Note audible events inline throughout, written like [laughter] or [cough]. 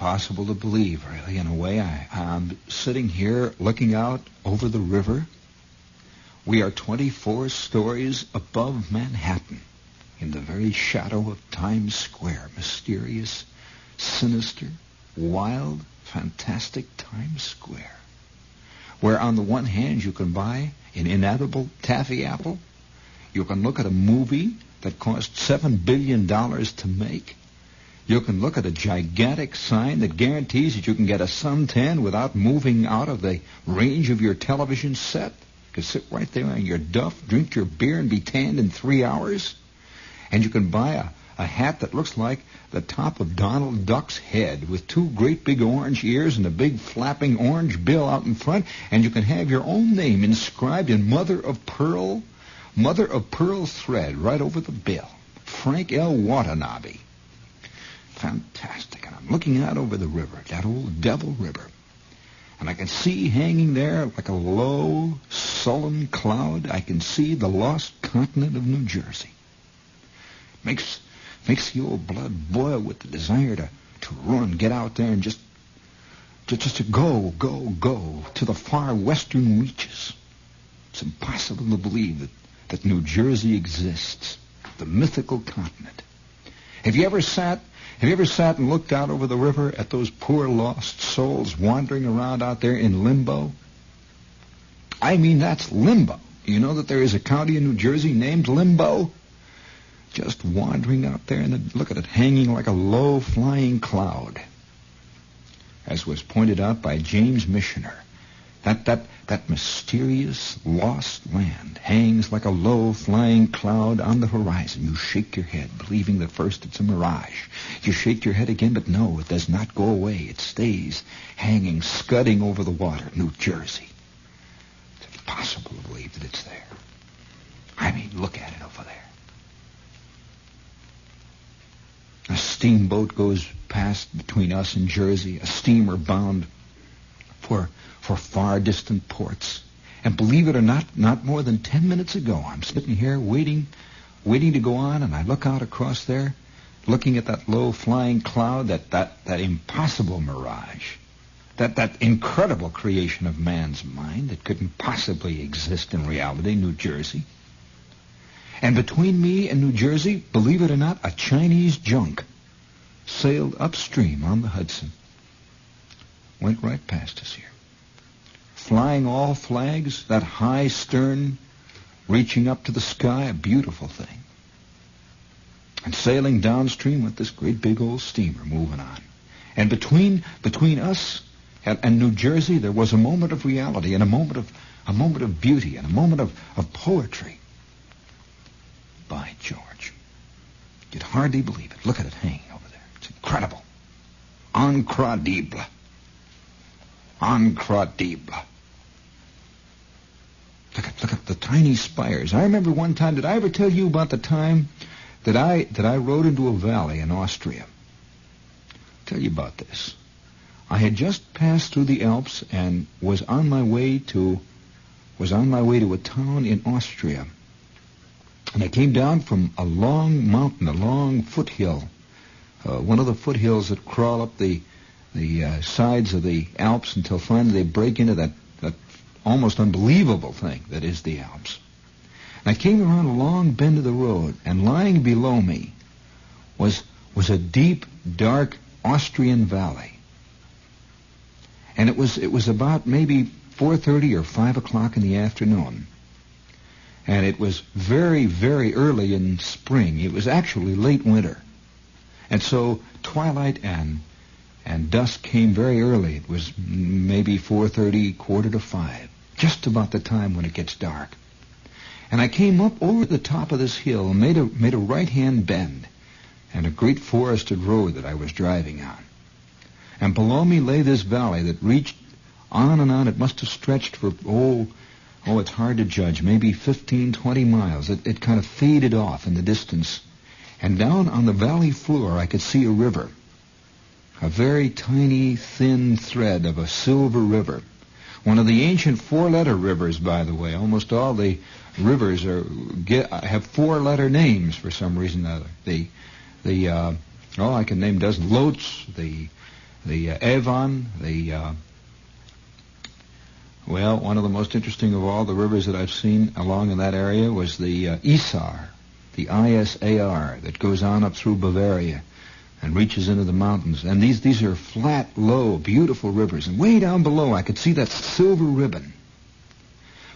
Impossible to believe, really, in a way. I, I'm sitting here looking out over the river. We are 24 stories above Manhattan, in the very shadow of Times Square. Mysterious, sinister, wild, fantastic Times Square. Where on the one hand you can buy an inedible taffy apple, you can look at a movie that cost seven billion dollars to make, you can look at a gigantic sign that guarantees that you can get a suntan without moving out of the range of your television set. You can sit right there on your duff, drink your beer, and be tanned in three hours. And you can buy a, a hat that looks like the top of Donald Duck's head with two great big orange ears and a big flapping orange bill out in front. And you can have your own name inscribed in mother of pearl, mother of pearl thread right over the bill. Frank L. Watanabe fantastic. And I'm looking out over the river, that old Devil River. And I can see hanging there like a low, sullen cloud, I can see the lost continent of New Jersey. Makes makes the old blood boil with the desire to, to run, get out there and just, just just to go, go, go to the far western reaches. It's impossible to believe that, that New Jersey exists, the mythical continent. Have you ever sat have you ever sat and looked out over the river at those poor lost souls wandering around out there in limbo? I mean, that's limbo. You know that there is a county in New Jersey named Limbo? Just wandering out there and look at it hanging like a low flying cloud. As was pointed out by James Michener, that, that, that mysterious lost land hangs like a low flying cloud on the horizon. You shake your head, believing that first it's a mirage. You shake your head again, but no, it does not go away. It stays hanging, scudding over the water. New Jersey. It's impossible to believe that it's there. I mean, look at it over there. A steamboat goes past between us and Jersey, a steamer bound for for far distant ports. And believe it or not, not more than ten minutes ago, I'm sitting here waiting, waiting to go on, and I look out across there, looking at that low flying cloud, that, that, that impossible mirage, that, that incredible creation of man's mind that couldn't possibly exist in reality, New Jersey. And between me and New Jersey, believe it or not, a Chinese junk sailed upstream on the Hudson. Went right past us here flying all flags, that high stern reaching up to the sky, a beautiful thing. And sailing downstream with this great big old steamer moving on. And between between us and, and New Jersey, there was a moment of reality and a moment of a moment of beauty and a moment of, of poetry. By George. You'd hardly believe it. Look at it hanging over there. It's incredible. Incredible. Incredible. Look at look at the tiny spires. I remember one time. Did I ever tell you about the time that I that I rode into a valley in Austria? I'll tell you about this. I had just passed through the Alps and was on my way to was on my way to a town in Austria. And I came down from a long mountain, a long foothill, uh, one of the foothills that crawl up the the uh, sides of the Alps until finally they break into that, that almost unbelievable thing that is the Alps. And I came around a long bend of the road, and lying below me was was a deep, dark Austrian valley. And it was it was about maybe 4:30 or 5 o'clock in the afternoon. And it was very, very early in spring. It was actually late winter. And so twilight and and dusk came very early. It was maybe 4.30, quarter to 5, just about the time when it gets dark. And I came up over the top of this hill and made a, made a right-hand bend and a great forested road that I was driving on. And below me lay this valley that reached on and on. It must have stretched for, oh, oh, it's hard to judge, maybe 15, 20 miles. It, it kind of faded off in the distance. And down on the valley floor, I could see a river. A very tiny, thin thread of a silver river. One of the ancient four-letter rivers, by the way. Almost all the rivers are get, have four-letter names for some reason or other. The, the, uh, oh, I can name dozens. Lots, the, the uh, Avon, the, uh, well, one of the most interesting of all the rivers that I've seen along in that area was the uh, Isar, the ISAR, that goes on up through Bavaria and reaches into the mountains. And these, these are flat, low, beautiful rivers. And way down below, I could see that silver ribbon.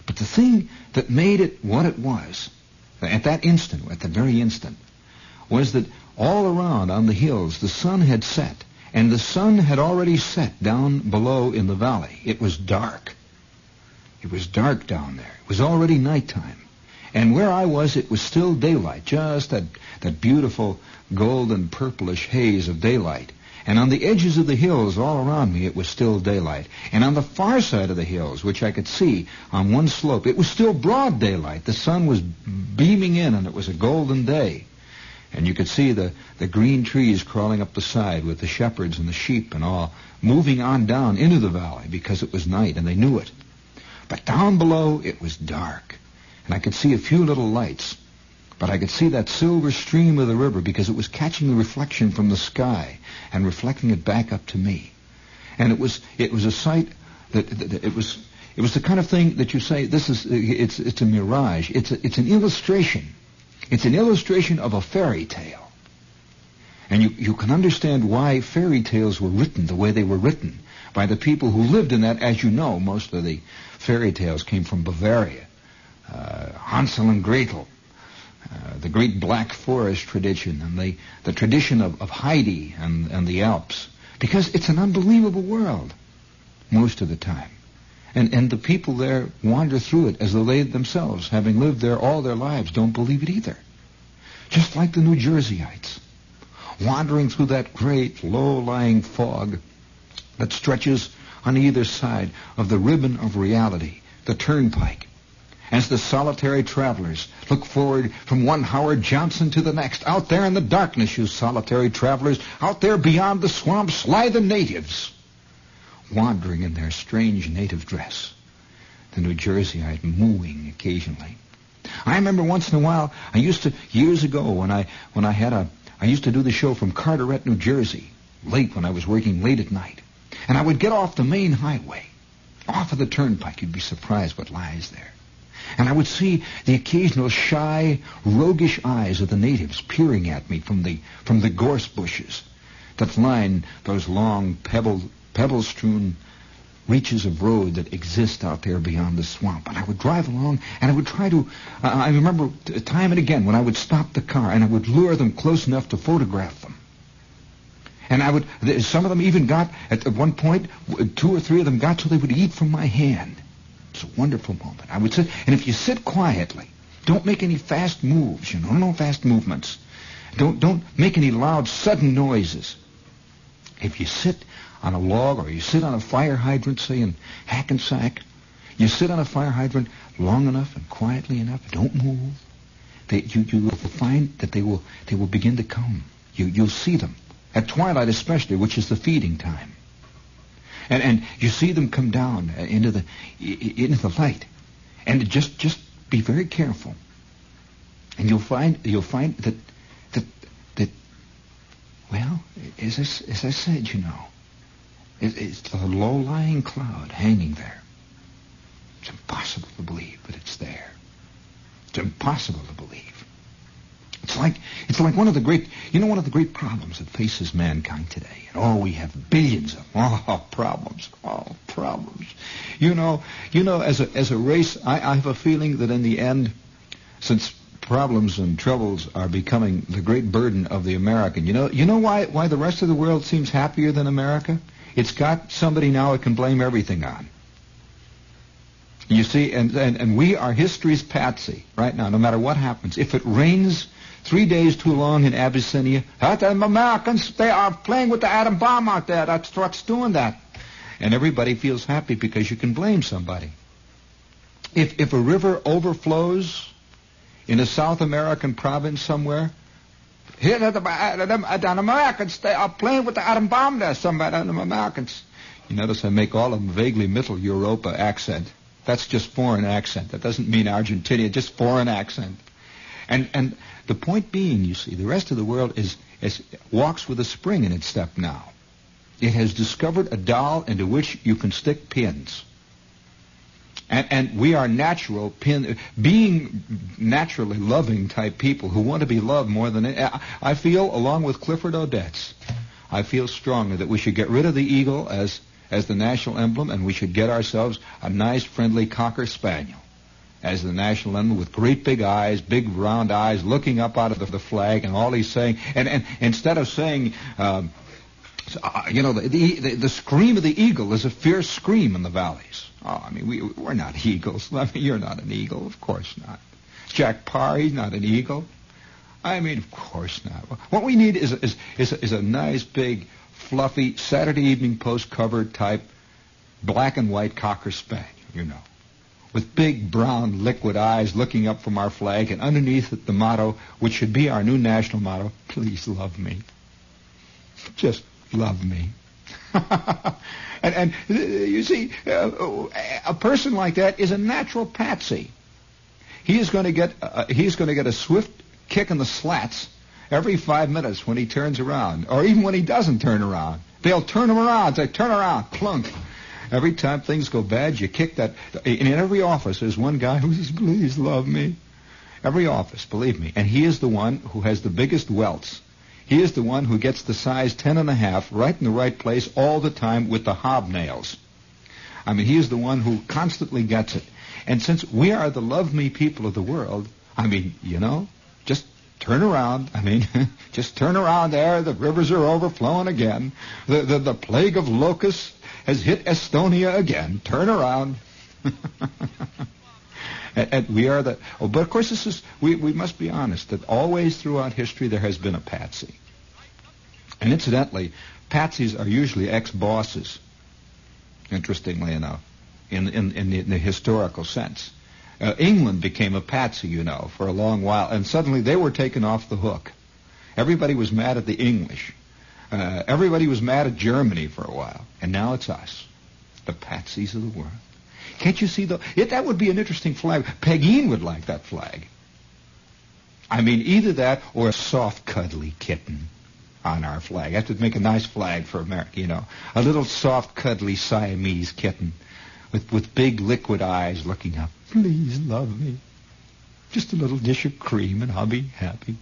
But the thing that made it what it was, at that instant, at the very instant, was that all around on the hills, the sun had set. And the sun had already set down below in the valley. It was dark. It was dark down there. It was already nighttime. And where I was, it was still daylight, just that, that beautiful golden purplish haze of daylight. And on the edges of the hills all around me, it was still daylight. And on the far side of the hills, which I could see on one slope, it was still broad daylight. The sun was beaming in, and it was a golden day. And you could see the, the green trees crawling up the side with the shepherds and the sheep and all moving on down into the valley because it was night, and they knew it. But down below, it was dark. And I could see a few little lights. But I could see that silver stream of the river because it was catching the reflection from the sky and reflecting it back up to me. And it was it was a sight that, that, that it was it was the kind of thing that you say this is it's it's a mirage. It's a, it's an illustration. It's an illustration of a fairy tale. And you, you can understand why fairy tales were written the way they were written by the people who lived in that. As you know, most of the fairy tales came from Bavaria. Uh, Hansel and Gretel, uh, the great Black Forest tradition, and the, the tradition of, of Heidi and, and the Alps. Because it's an unbelievable world most of the time. And, and the people there wander through it as though they themselves, having lived there all their lives, don't believe it either. Just like the New Jerseyites, wandering through that great low-lying fog that stretches on either side of the ribbon of reality, the turnpike, as the solitary travelers look forward from one Howard Johnson to the next. Out there in the darkness, you solitary travelers, out there beyond the swamps lie the natives, wandering in their strange native dress, the New Jerseyite mooing occasionally. I remember once in a while, I used to, years ago, when I, when I had a, I used to do the show from Carteret, New Jersey, late when I was working late at night. And I would get off the main highway, off of the turnpike. You'd be surprised what lies there. And I would see the occasional shy, roguish eyes of the natives peering at me from the from the gorse bushes that line those long pebble pebble-strewn reaches of road that exist out there beyond the swamp. And I would drive along, and I would try to. Uh, I remember time and again when I would stop the car, and I would lure them close enough to photograph them. And I would, some of them even got, at one point, two or three of them got so they would eat from my hand. It's a wonderful moment. I would sit, and if you sit quietly, don't make any fast moves, you know, no fast movements. Don't, don't make any loud, sudden noises. If you sit on a log or you sit on a fire hydrant, say in Hackensack, you sit on a fire hydrant long enough and quietly enough, don't move. They, you, you will find that they will, they will begin to come. You, you'll see them. At twilight especially, which is the feeding time. And, and you see them come down uh, into the, into the light. And just, just be very careful. And you'll find, you'll find that, that, that, well, as I, as I said, you know, it, it's a low-lying cloud hanging there. It's impossible to believe, but it's there. It's impossible to believe. It's like it's like one of the great you know one of the great problems that faces mankind today. And oh we have billions of [laughs] oh problems. Oh problems. You know you know as a as a race I, I have a feeling that in the end since problems and troubles are becoming the great burden of the American. You know, you know why why the rest of the world seems happier than America? It's got somebody now it can blame everything on. You see, and, and, and we are history's patsy right now, no matter what happens. If it rains three days too long in Abyssinia, the uh, Americans, they are playing with the atom bomb out there. That's what's doing that. And everybody feels happy because you can blame somebody. If, if a river overflows in a South American province somewhere, here the, the, the Americans, they are playing with the atom bomb there, some of the Americans. You notice I make all of them vaguely Middle Europa accent. That's just foreign accent. That doesn't mean Argentina, just foreign accent. And and the point being, you see, the rest of the world is, is walks with a spring in its step now. It has discovered a doll into which you can stick pins. And, and we are natural pin, being naturally loving type people who want to be loved more than I feel, along with Clifford Odets, I feel strongly that we should get rid of the eagle as as the national emblem, and we should get ourselves a nice, friendly cocker spaniel as the national emblem with great big eyes, big round eyes, looking up out of the, the flag, and all he's saying, and, and instead of saying, um, uh, you know, the, the, the scream of the eagle is a fierce scream in the valleys. Oh, I mean, we, we're not [laughs] eagles. I mean, you're not an eagle. Of course not. Jack Paar, he's not an eagle. I mean, of course not. What we need is, is, is, is a nice, big, fluffy Saturday Evening Post cover type black and white cocker spaniel, you know, with big brown liquid eyes looking up from our flag, and underneath it the motto, which should be our new national motto, please love me. Just love me. [laughs] and, and uh, you see, uh, a person like that is a natural patsy. He is going to get uh, he's going to get a swift kick in the slats every five minutes when he turns around, or even when he doesn't turn around. They'll turn him around. Say, turn around, clunk. Every time things go bad, you kick that. In every office, there's one guy [laughs] who says, please love me. Every office, believe me. And he is the one who has the biggest welts. He is the one who gets the size ten and a half right in the right place all the time with the hobnails. I mean, he is the one who constantly gets it. And since we are the love me people of the world, I mean, you know, just turn around. I mean, [laughs] just turn around there. The rivers are overflowing again. The, the, the plague of locusts has hit Estonia again. Turn around. [laughs] and, and, we are the. Oh, but of course, this is. We, we must be honest that always throughout history there has been a patsy. And incidentally, patsies are usually ex-bosses. Interestingly enough, in in in the, in the historical sense. Uh, England became a patsy, you know, for a long while, and suddenly they were taken off the hook. Everybody was mad at the English. Uh, everybody was mad at Germany for a while, and now it's us, the patsies of the world. Can't you see though? It, that would be an interesting flag. Pegeen would like that flag. I mean, either that or a soft, cuddly kitten on our flag. That would make a nice flag for America, you know. A little soft, cuddly Siamese kitten with, with big liquid eyes looking up. Please love me. Just a little dish of cream and I'll be happy.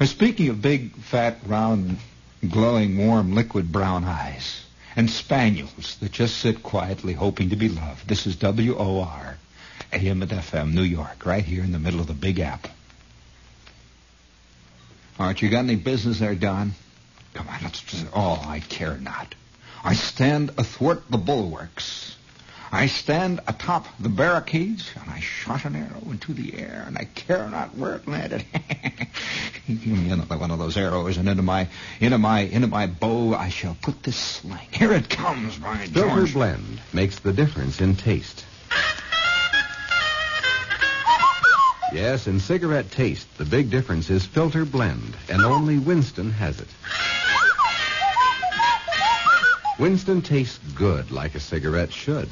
And speaking of big, fat, round, glowing, warm, liquid brown eyes and spaniels that just sit quietly hoping to be loved, this is WOR, AM and FM, New York, right here in the middle of the Big Apple. All right, you got any business there, Don? Come on, let's just... Oh, I care not. I stand athwart the bulwarks I stand atop the barricades, and I shot an arrow into the air, and I care not where it landed. [laughs] you know, one of those arrows, and into my into my into my bow I shall put this sling. Here it comes, my Filter George. blend makes the difference in taste. Yes, in cigarette taste, the big difference is filter blend, and only Winston has it. Winston tastes good like a cigarette should.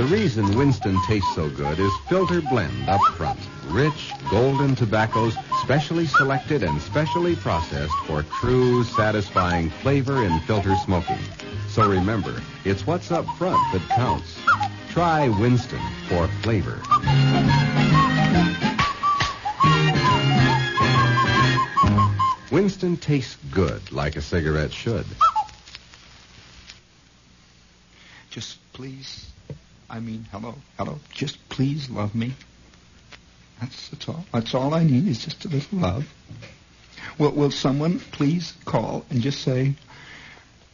The reason Winston tastes so good is filter blend up front. Rich, golden tobaccos, specially selected and specially processed for true, satisfying flavor in filter smoking. So remember, it's what's up front that counts. Try Winston for flavor. Winston tastes good like a cigarette should. Just please, I mean, hello, hello. Just please love me. That's, that's all. That's all I need is just a little love. Will, will someone please call and just say,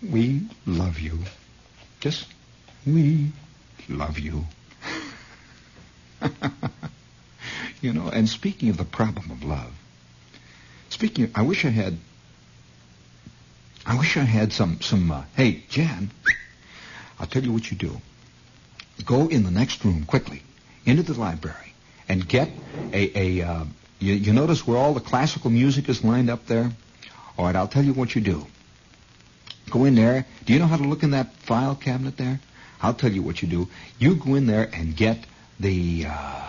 we love you. Just, we love you. [laughs] you know, and speaking of the problem of love, speaking of, I wish I had, I wish I had some, some, uh, hey, Jan, I'll tell you what you do. Go in the next room quickly, into the library, and get a, a uh, you, you notice where all the classical music is lined up there? All right, I'll tell you what you do. Go in there. Do you know how to look in that file cabinet there? I'll tell you what you do. You go in there and get the. Uh,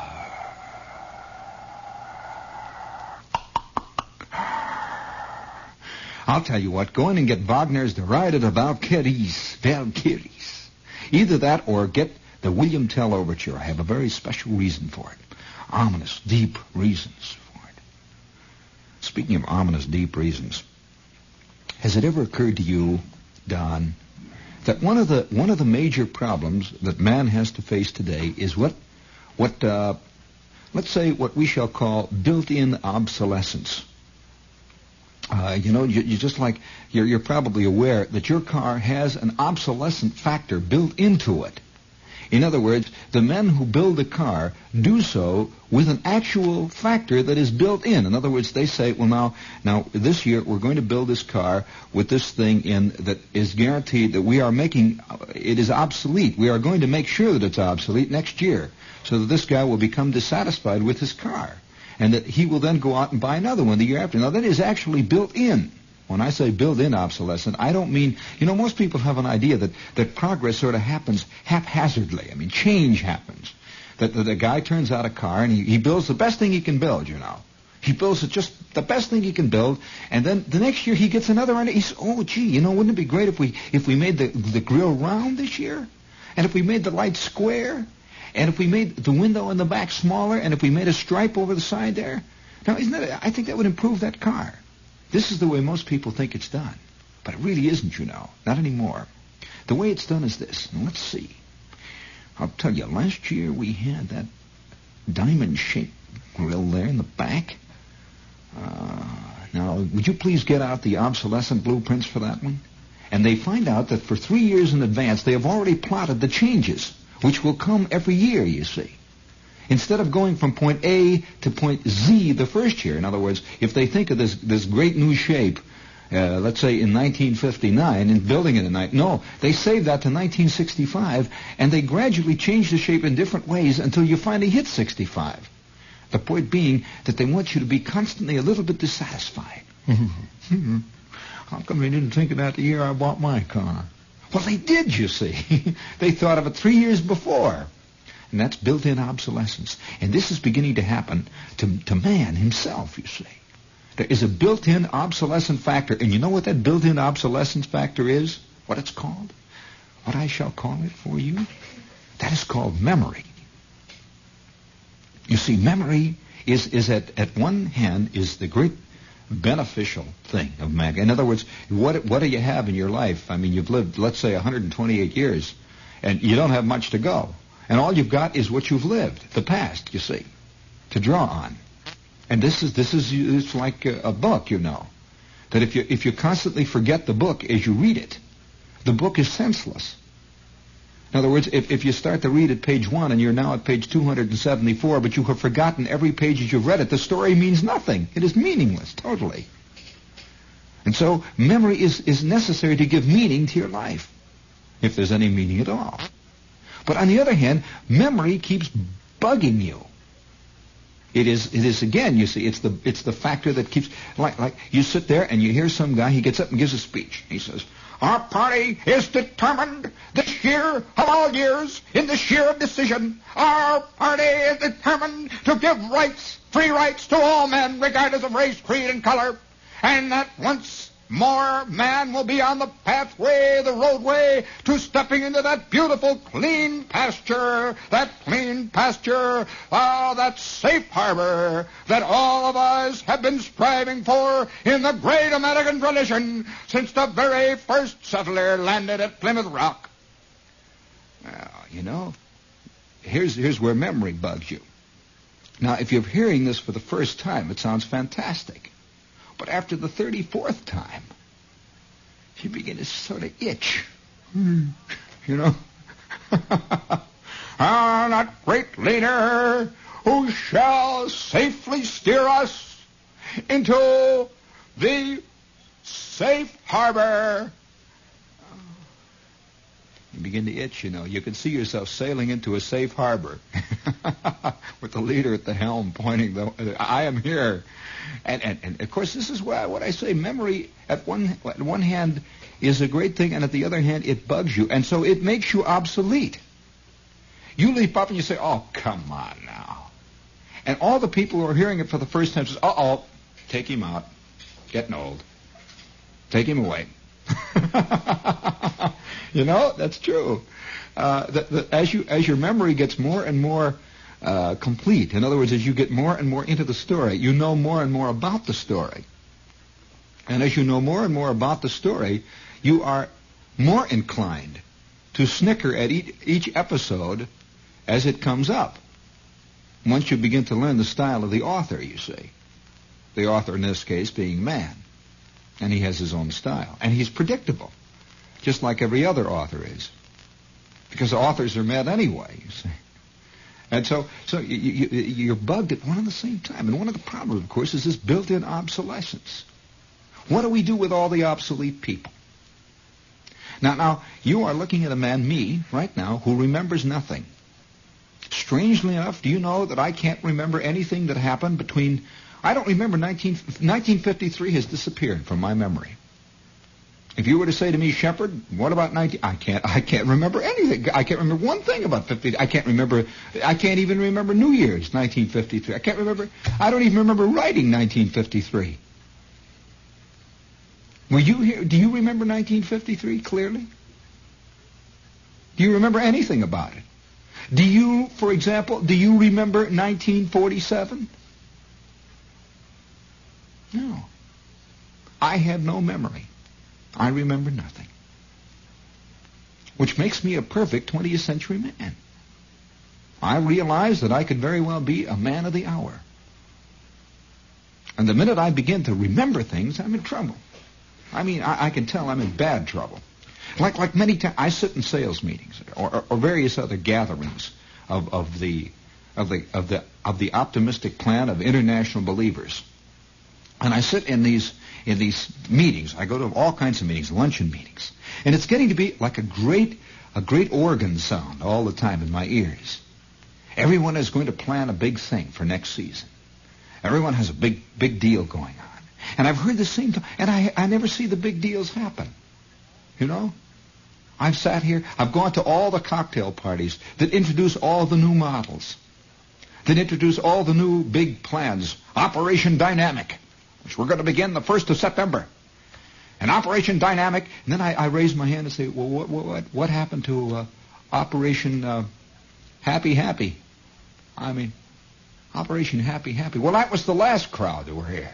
I'll tell you what. Go in and get Wagner's The Ride of the Valkyries. Valkyries. Either that or get the William Tell Overture. I have a very special reason for it. Ominous, deep reasons for it. Speaking of ominous, deep reasons, has it ever occurred to you, Don, that one of the one of the major problems that man has to face today is what what uh, let's say what we shall call built-in obsolescence. Uh, you know, you, you just like you're, you're probably aware that your car has an obsolescent factor built into it. In other words, the men who build a car do so with an actual factor that is built in. In other words, they say, well, now, now this year we're going to build this car with this thing in that is guaranteed that we are making uh, it is obsolete. We are going to make sure that it's obsolete next year, so that this guy will become dissatisfied with his car, and that he will then go out and buy another one the year after. Now that is actually built in. When I say built-in obsolescence, I don't mean, you know, most people have an idea that, that progress sort of happens haphazardly. I mean, change happens. That, that the guy turns out a car and he, he builds the best thing he can build, you know. He builds it just the best thing he can build, and then the next year he gets another idea. He says, "Oh, gee, you know, wouldn't it be great if we if we made the the grill round this year, and if we made the light square, and if we made the window in the back smaller, and if we made a stripe over the side there? Now, isn't that? I think that would improve that car. This is the way most people think it's done. But it really isn't, you know. Not anymore. The way it's done is this. Let's see. I'll tell you, last year we had that diamond-shaped grill there in the back. Uh, now, would you please get out the obsolescent blueprints for that one? And they find out that for three years in advance, they have already plotted the changes, which will come every year, you see. Instead of going from point A to point Z the first year, in other words, if they think of this, this great new shape, uh, let's say in 1959, and building it in night, no, they save that to 1965, and they gradually change the shape in different ways until you finally hit 65. The point being that they want you to be constantly a little bit dissatisfied. How come they didn't think of that the year I bought my car? Well, they did, you see. [laughs] they thought of it three years before. And that's built-in obsolescence. And this is beginning to happen to, to man himself, you see. There is a built-in obsolescent factor. And you know what that built-in obsolescence factor is? What it's called? What I shall call it for you? That is called memory. You see, memory is, is at, at one hand is the great beneficial thing of man. In other words, what, what do you have in your life? I mean, you've lived, let's say, 128 years, and you don't have much to go. And all you've got is what you've lived, the past, you see, to draw on. And this is this is it's like a, a book, you know, that if you if you constantly forget the book as you read it, the book is senseless. In other words, if, if you start to read at page one and you're now at page 274, but you have forgotten every page as you've read it, the story means nothing. It is meaningless, totally. And so memory is, is necessary to give meaning to your life, if there's any meaning at all. But on the other hand, memory keeps bugging you. It is, it is again, you see, it's the, it's the factor that keeps, like, like, you sit there and you hear some guy, he gets up and gives a speech. He says, our party is determined this year of all years in this year of decision. Our party is determined to give rights, free rights to all men regardless of race, creed, and color. And that once more man will be on the pathway, the roadway, to stepping into that beautiful clean pasture, that clean pasture, ah, that safe harbor that all of us have been striving for in the great American tradition since the very first settler landed at Plymouth Rock. Now, you know, here's, here's where memory bugs you. Now, if you're hearing this for the first time, it sounds fantastic. But after the 34th time, you begin to sort of itch. You know? [laughs] ah, that great leader who shall safely steer us into the safe harbor. You begin to itch, you know. You can see yourself sailing into a safe harbor [laughs] with the leader at the helm pointing the, I am here. And, and, and of course, this is what I, what I say. Memory, at one, at one hand, is a great thing, and at the other hand, it bugs you. And so it makes you obsolete. You leap up and you say, oh, come on now. And all the people who are hearing it for the first time says, uh-oh, take him out. Getting old. Take him away. [laughs] you know, that's true. Uh, the, as you as your memory gets more and more uh, complete, in other words, as you get more and more into the story, you know more and more about the story. And as you know more and more about the story, you are more inclined to snicker at each, each episode as it comes up. Once you begin to learn the style of the author, you see. The author in this case being man. And he has his own style. And he's predictable just like every other author is. Because authors are mad anyway, you see. And so, so you, you, you're bugged at one and the same time. And one of the problems, of course, is this built-in obsolescence. What do we do with all the obsolete people? Now, now, you are looking at a man, me, right now, who remembers nothing. Strangely enough, do you know that I can't remember anything that happened between... I don't remember 19, 1953 has disappeared from my memory. If you were to say to me, Shepherd, what about 19? I can't. I can't remember anything. I can't remember one thing about 50. I can't remember. I can't even remember New Year's 1953. I can't remember. I don't even remember writing 1953. Were you here? Do you remember 1953 clearly? Do you remember anything about it? Do you, for example, do you remember 1947? No. I have no memory. I remember nothing. Which makes me a perfect 20th century man. I realize that I could very well be a man of the hour. And the minute I begin to remember things, I'm in trouble. I mean, I, I can tell I'm in bad trouble. Like like many times, I sit in sales meetings or, or, or various other gatherings of, of the of the of the of the optimistic plan of international believers, and I sit in these in these meetings. I go to all kinds of meetings, luncheon meetings. And it's getting to be like a great, a great organ sound all the time in my ears. Everyone is going to plan a big thing for next season. Everyone has a big, big deal going on. And I've heard the same time, and I, I never see the big deals happen. You know? I've sat here, I've gone to all the cocktail parties that introduce all the new models, that introduce all the new big plans. Operation Dynamic which we're going to begin the 1st of September. And Operation Dynamic, and then I, I raise my hand and say, well, what, what, what happened to uh, Operation uh, Happy Happy? I mean, Operation Happy Happy. Well, that was the last crowd that were here.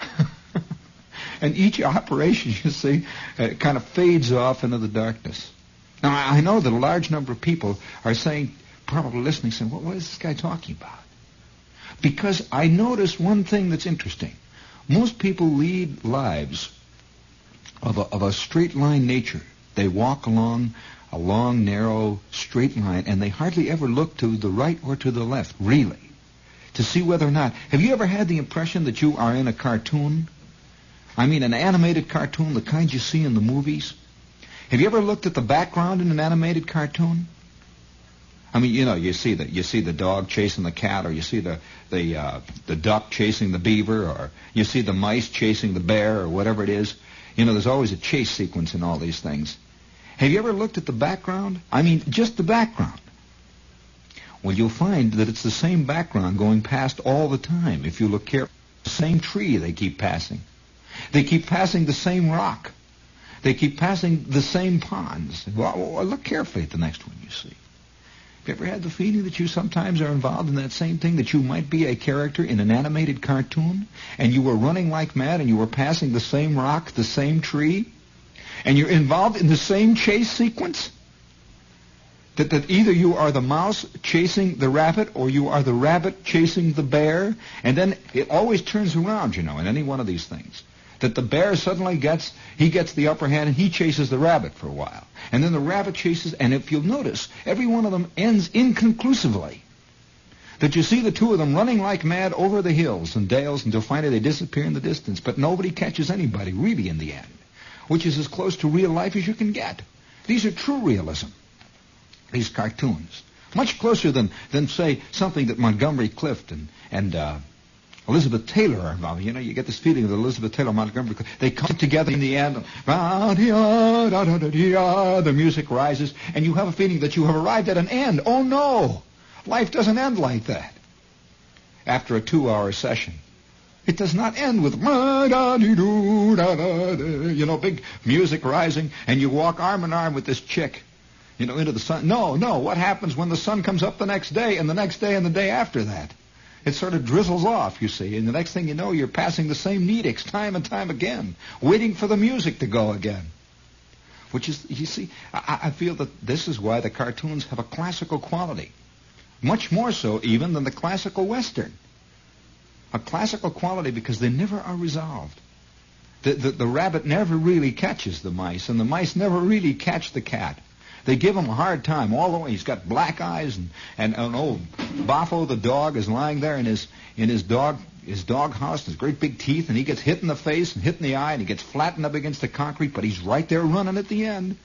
[laughs] and each operation, you see, uh, kind of fades off into the darkness. Now, I know that a large number of people are saying, probably listening, saying, well, what is this guy talking about? Because I notice one thing that's interesting. Most people lead lives of a, of a straight line nature. They walk along a long, narrow, straight line, and they hardly ever look to the right or to the left, really, to see whether or not. Have you ever had the impression that you are in a cartoon? I mean, an animated cartoon, the kind you see in the movies? Have you ever looked at the background in an animated cartoon? I mean, you know, you see the you see the dog chasing the cat, or you see the the uh, the duck chasing the beaver, or you see the mice chasing the bear, or whatever it is. You know, there's always a chase sequence in all these things. Have you ever looked at the background? I mean, just the background. Well, you'll find that it's the same background going past all the time if you look carefully. The same tree they keep passing. They keep passing the same rock. They keep passing the same ponds. Well, look carefully at the next one you see. Have you ever had the feeling that you sometimes are involved in that same thing, that you might be a character in an animated cartoon, and you were running like mad, and you were passing the same rock, the same tree, and you're involved in the same chase sequence? That, that either you are the mouse chasing the rabbit or you are the rabbit chasing the bear. And then it always turns around, you know, in any one of these things. That the bear suddenly gets, he gets the upper hand and he chases the rabbit for a while. And then the rabbit chases, and if you'll notice, every one of them ends inconclusively. That you see the two of them running like mad over the hills and dales until finally they disappear in the distance. But nobody catches anybody, really, in the end. Which is as close to real life as you can get. These are true realism these cartoons. Much closer than, than say, something that Montgomery Clift and, and uh, Elizabeth Taylor. You know, you get this feeling that Elizabeth Taylor Montgomery they come together in the end. The music rises, and you have a feeling that you have arrived at an end. Oh, no! Life doesn't end like that. After a two-hour session. It does not end with, you know, big music rising, and you walk arm in arm with this chick you know, into the sun. No, no. What happens when the sun comes up the next day and the next day and the day after that? It sort of drizzles off, you see, and the next thing you know, you're passing the same Nedick's time and time again, waiting for the music to go again. Which is, you see, I, I feel that this is why the cartoons have a classical quality. Much more so even than the classical Western. A classical quality because they never are resolved. The, the, the rabbit never really catches the mice, and the mice never really catch the cat. They give him a hard time all the way. He's got black eyes, and, and an old Boffo the dog is lying there in his in his dog his dog house, his great big teeth, and he gets hit in the face and hit in the eye, and he gets flattened up against the concrete, but he's right there running at the end.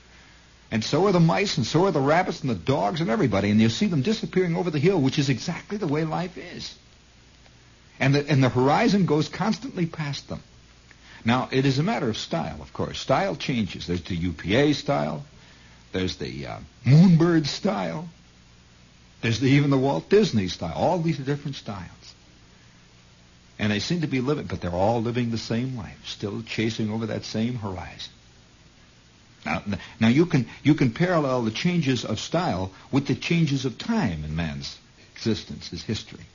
And so are the mice, and so are the rabbits, and the dogs, and everybody, and you see them disappearing over the hill, which is exactly the way life is. And the, and the horizon goes constantly past them. Now, it is a matter of style, of course. Style changes. There's the UPA style, there's the uh, Moonbird style. There's the, even the Walt Disney style. All these are different styles. And they seem to be living, but they're all living the same life, still chasing over that same horizon. Now, now you can you can parallel the changes of style with the changes of time in man's existence, his history.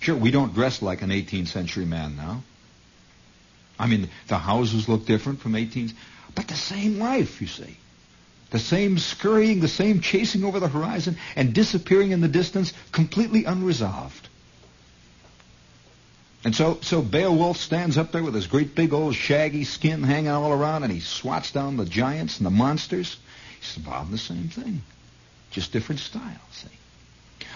Sure, we don't dress like an 18th century man now. I mean, the houses look different from 18th, but the same life, you see. The same scurrying, the same chasing over the horizon and disappearing in the distance, completely unresolved. And so, so Beowulf stands up there with his great big old shaggy skin hanging all around, and he swats down the giants and the monsters. He's involved in the same thing, just different style. See?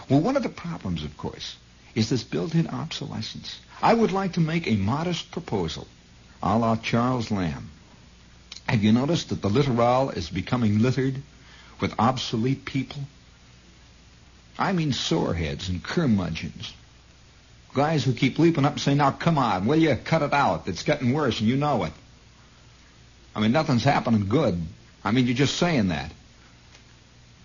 Well, one of the problems, of course, is this built-in obsolescence. I would like to make a modest proposal, a la Charles Lamb. Have you noticed that the littoral is becoming littered with obsolete people? I mean soreheads and curmudgeons. Guys who keep leaping up and saying, now come on, will you cut it out? It's getting worse and you know it. I mean, nothing's happening good. I mean, you're just saying that.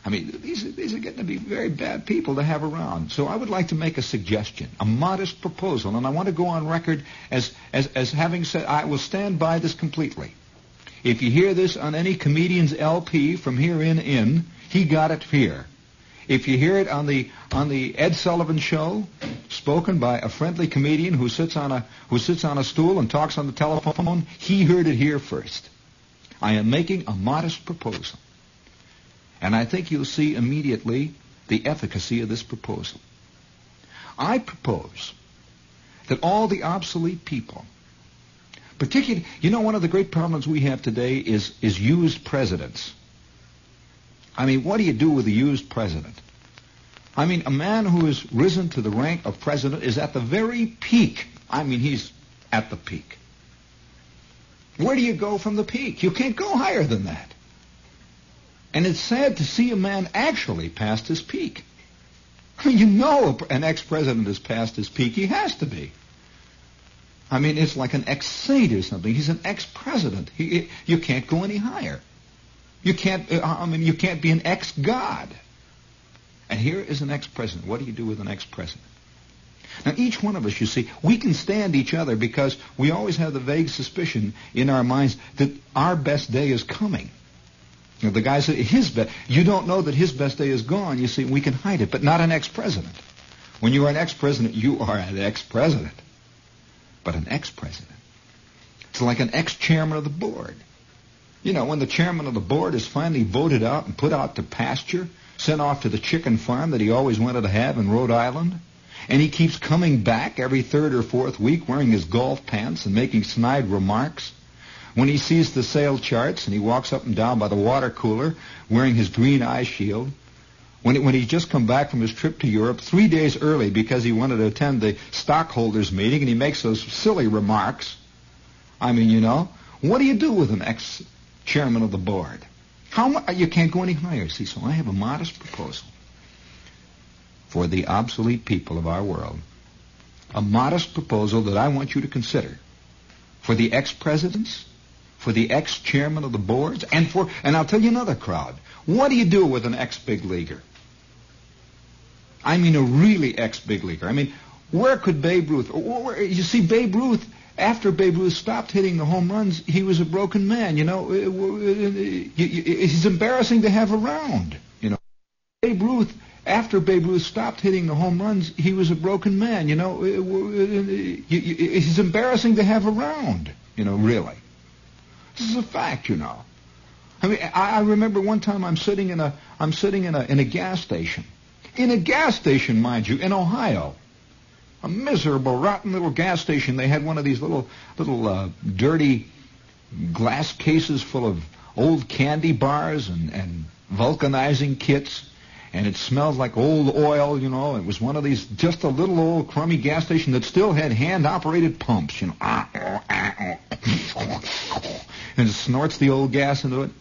I mean, these are, these are getting to be very bad people to have around. So I would like to make a suggestion, a modest proposal, and I want to go on record as, as, as having said, I will stand by this completely. If you hear this on any comedian's LP from here in in, he got it here. If you hear it on the on the Ed Sullivan show, spoken by a friendly comedian who sits on a who sits on a stool and talks on the telephone, he heard it here first. I am making a modest proposal. And I think you'll see immediately the efficacy of this proposal. I propose that all the obsolete people Particularly, you know, one of the great problems we have today is, is used presidents. I mean, what do you do with a used president? I mean, a man who has risen to the rank of president is at the very peak. I mean, he's at the peak. Where do you go from the peak? You can't go higher than that. And it's sad to see a man actually past his peak. [laughs] You know an ex-president has passed his peak. He has to be. I mean, it's like an ex-saint or something. He's an ex-president. He, you can't go any higher. You can't. Uh, I mean, you can't be an ex-god. And here is an ex-president. What do you do with an ex-president? Now, each one of us, you see, we can stand each other because we always have the vague suspicion in our minds that our best day is coming. You know, the guy said his best. You don't know that his best day is gone. You see, we can hide it, but not an ex-president. When you are an ex-president, you are an ex-president. But an ex-president, it's like an ex-chairman of the board. You know, when the chairman of the board is finally voted out and put out to pasture, sent off to the chicken farm that he always wanted to have in Rhode Island, and he keeps coming back every third or fourth week wearing his golf pants and making snide remarks. When he sees the sale charts and he walks up and down by the water cooler wearing his green eye shield. When, when he's just come back from his trip to Europe three days early because he wanted to attend the stockholders meeting and he makes those silly remarks. I mean, you know, what do you do with an ex-chairman of the board? How mu- you can't go any higher, see, so I have a modest proposal for the obsolete people of our world. A modest proposal that I want you to consider for the ex-presidents, for the ex-chairman of the boards, and for, and I'll tell you another crowd. What do you do with an ex-big leaguer? I mean a really ex-big leaguer. I mean, where could Babe Ruth, where, you see, Babe Ruth, after Babe Ruth stopped hitting the home runs, he was a broken man, you know. Uh, uh, uh, he's embarrassing to have around, you know. Babe Ruth, after Babe Ruth stopped hitting the home runs, he was a broken man. You know, he's embarrassing to have around. You know, really. This is a fact. You know. I mean, I, I remember one time I'm sitting in a I'm sitting in a in a gas station, in a gas station, mind you, in Ohio. A miserable, rotten little gas station. They had one of these little little uh, dirty glass cases full of old candy bars and, and vulcanizing kits and it smelled like old oil, you know. It was one of these, just a little old crummy gas station that still had hand-operated pumps, you know. Ah, oh, ah, oh, ah, oh, and it snorts the old gas into it.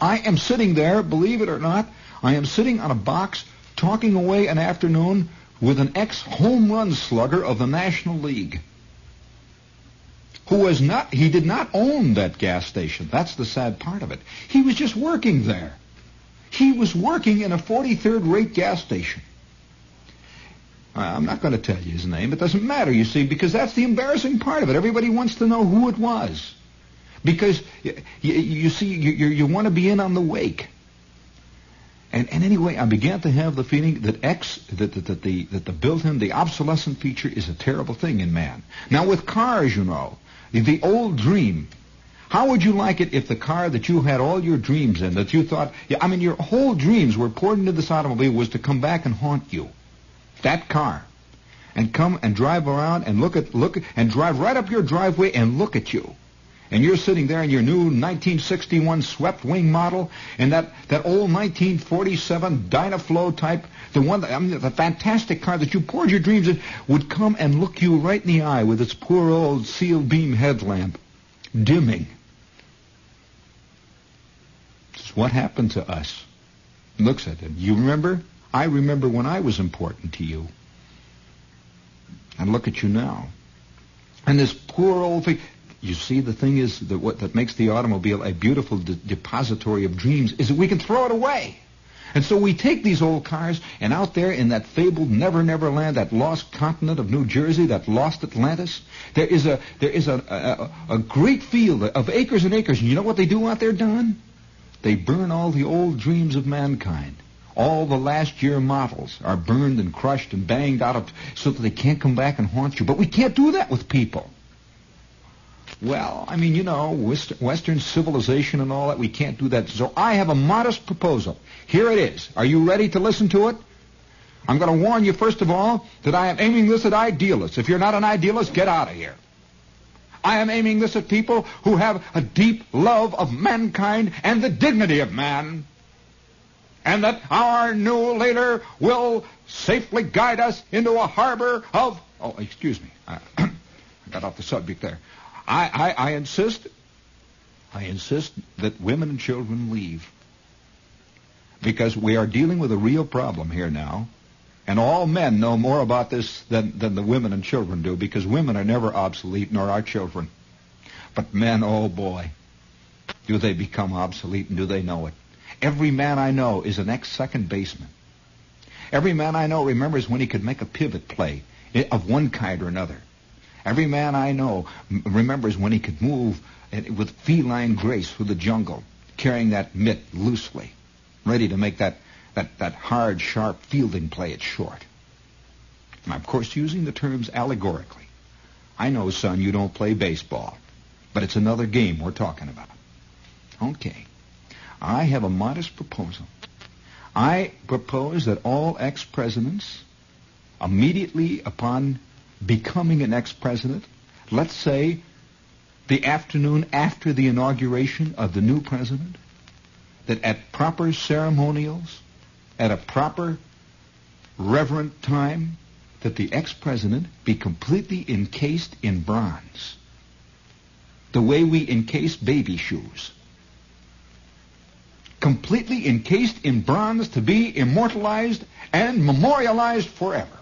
I am sitting there, believe it or not, I am sitting on a box talking away an afternoon with an ex-home run slugger of the National League who was not, he did not own that gas station. That's the sad part of it. He was just working there. He was working in a 43rd rate gas station. I'm not going to tell you his name. It doesn't matter, you see, because that's the embarrassing part of it. Everybody wants to know who it was. Because, you, you see, you, you want to be in on the wake. And, and anyway, I began to have the feeling that X, that, that, that the, that the built-in, the obsolescent feature is a terrible thing in man. Now with cars, you know, the old dream how would you like it if the car that you had all your dreams in, that you thought, yeah, I mean, your whole dreams were poured into this automobile was to come back and haunt you? That car. And come and drive around and look at, look, and drive right up your driveway and look at you. And you're sitting there in your new 1961 swept wing model and that, that old 1947 Dynaflow type, the one that, I mean, the fantastic car that you poured your dreams in, would come and look you right in the eye with its poor old seal beam headlamp dimming It's what happened to us. Looks at it. You remember? I remember when I was important to you. And look at you now. And this poor old thing. You see, the thing is that what that makes the automobile a beautiful de- depository of dreams is that we can throw it away. And so we take these old cars, and out there in that fabled Never Never Land, that lost continent of New Jersey, that lost Atlantis, there is a there is a, a, a great field of acres and acres. And you know what they do out there, Don? They burn all the old dreams of mankind. All the last year models are burned and crushed and banged out of, so that they can't come back and haunt you. But we can't do that with people. Well, I mean, you know, Western civilization and all that, we can't do that. So I have a modest proposal. Here it is. Are you ready to listen to it? I'm going to warn you, first of all, that I am aiming this at idealists. If you're not an idealist, get out of here. I am aiming this at people who have a deep love of mankind and the dignity of man. And that our new leader will safely guide us into a harbor of... Oh, excuse me. [clears throat] I, got off the subject there. I, I, I insist, I insist that women and children leave. Because we are dealing with a real problem here now. And all men know more about this than, than the women and children do because women are never obsolete, nor are children. But men, oh boy, do they become obsolete and do they know it. Every man I know is an ex-second baseman. Every man I know remembers when he could make a pivot play eh, of one kind or another. Every man I know m- remembers when he could move with feline grace through the jungle, carrying that mitt loosely, ready to make that, that, that hard, sharp fielding play at short. And I'm, of course, using the terms allegorically. I know, son, you don't play baseball, but it's another game we're talking about. Okay. I have a modest proposal. I propose that all ex-presidents, immediately upon becoming an ex-president, let's say the afternoon after the inauguration of the new president, that at proper ceremonials, at a proper reverent time, that the ex-president be completely encased in bronze, the way we encase baby shoes. Completely encased in bronze to be immortalized and memorialized forever.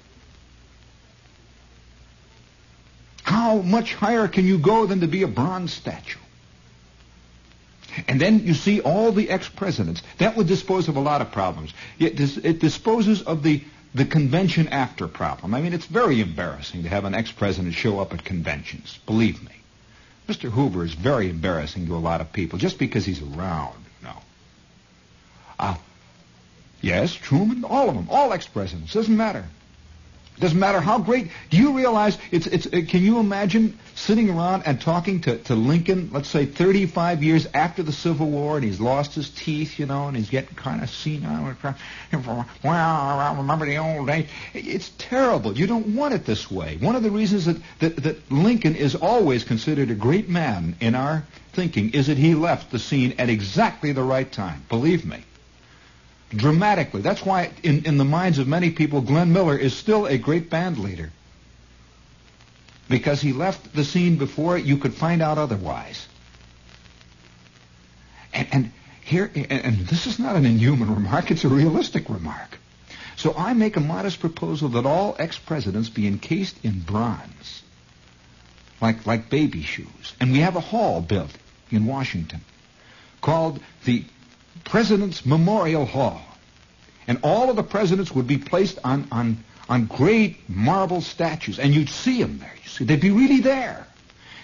How much higher can you go than to be a bronze statue? And then you see all the ex-presidents. That would dispose of a lot of problems. It, dis- it disposes of the, the convention after problem. I mean, it's very embarrassing to have an ex-president show up at conventions. Believe me. Mr. Hoover is very embarrassing to a lot of people just because he's around. No. Uh, yes, Truman, all of them, all ex-presidents. Doesn't matter. Doesn't matter how great. Do you realize it's it's? Uh, can you imagine sitting around and talking to, to Lincoln? Let's say 35 years after the Civil War, and he's lost his teeth, you know, and he's getting kind of senile. Well, I remember the old days. It's terrible. You don't want it this way. One of the reasons that, that that Lincoln is always considered a great man in our thinking is that he left the scene at exactly the right time. Believe me dramatically. That's why, in, in the minds of many people, Glenn Miller is still a great band leader. Because he left the scene before you could find out otherwise. And, and here, and, and this is not an inhuman remark, it's a realistic remark. So I make a modest proposal that all ex-presidents be encased in bronze, like, like baby shoes. And we have a hall built in Washington called the President's Memorial Hall. And all of the presidents would be placed on, on, on great marble statues, and you'd see them there. You see, they'd be really there.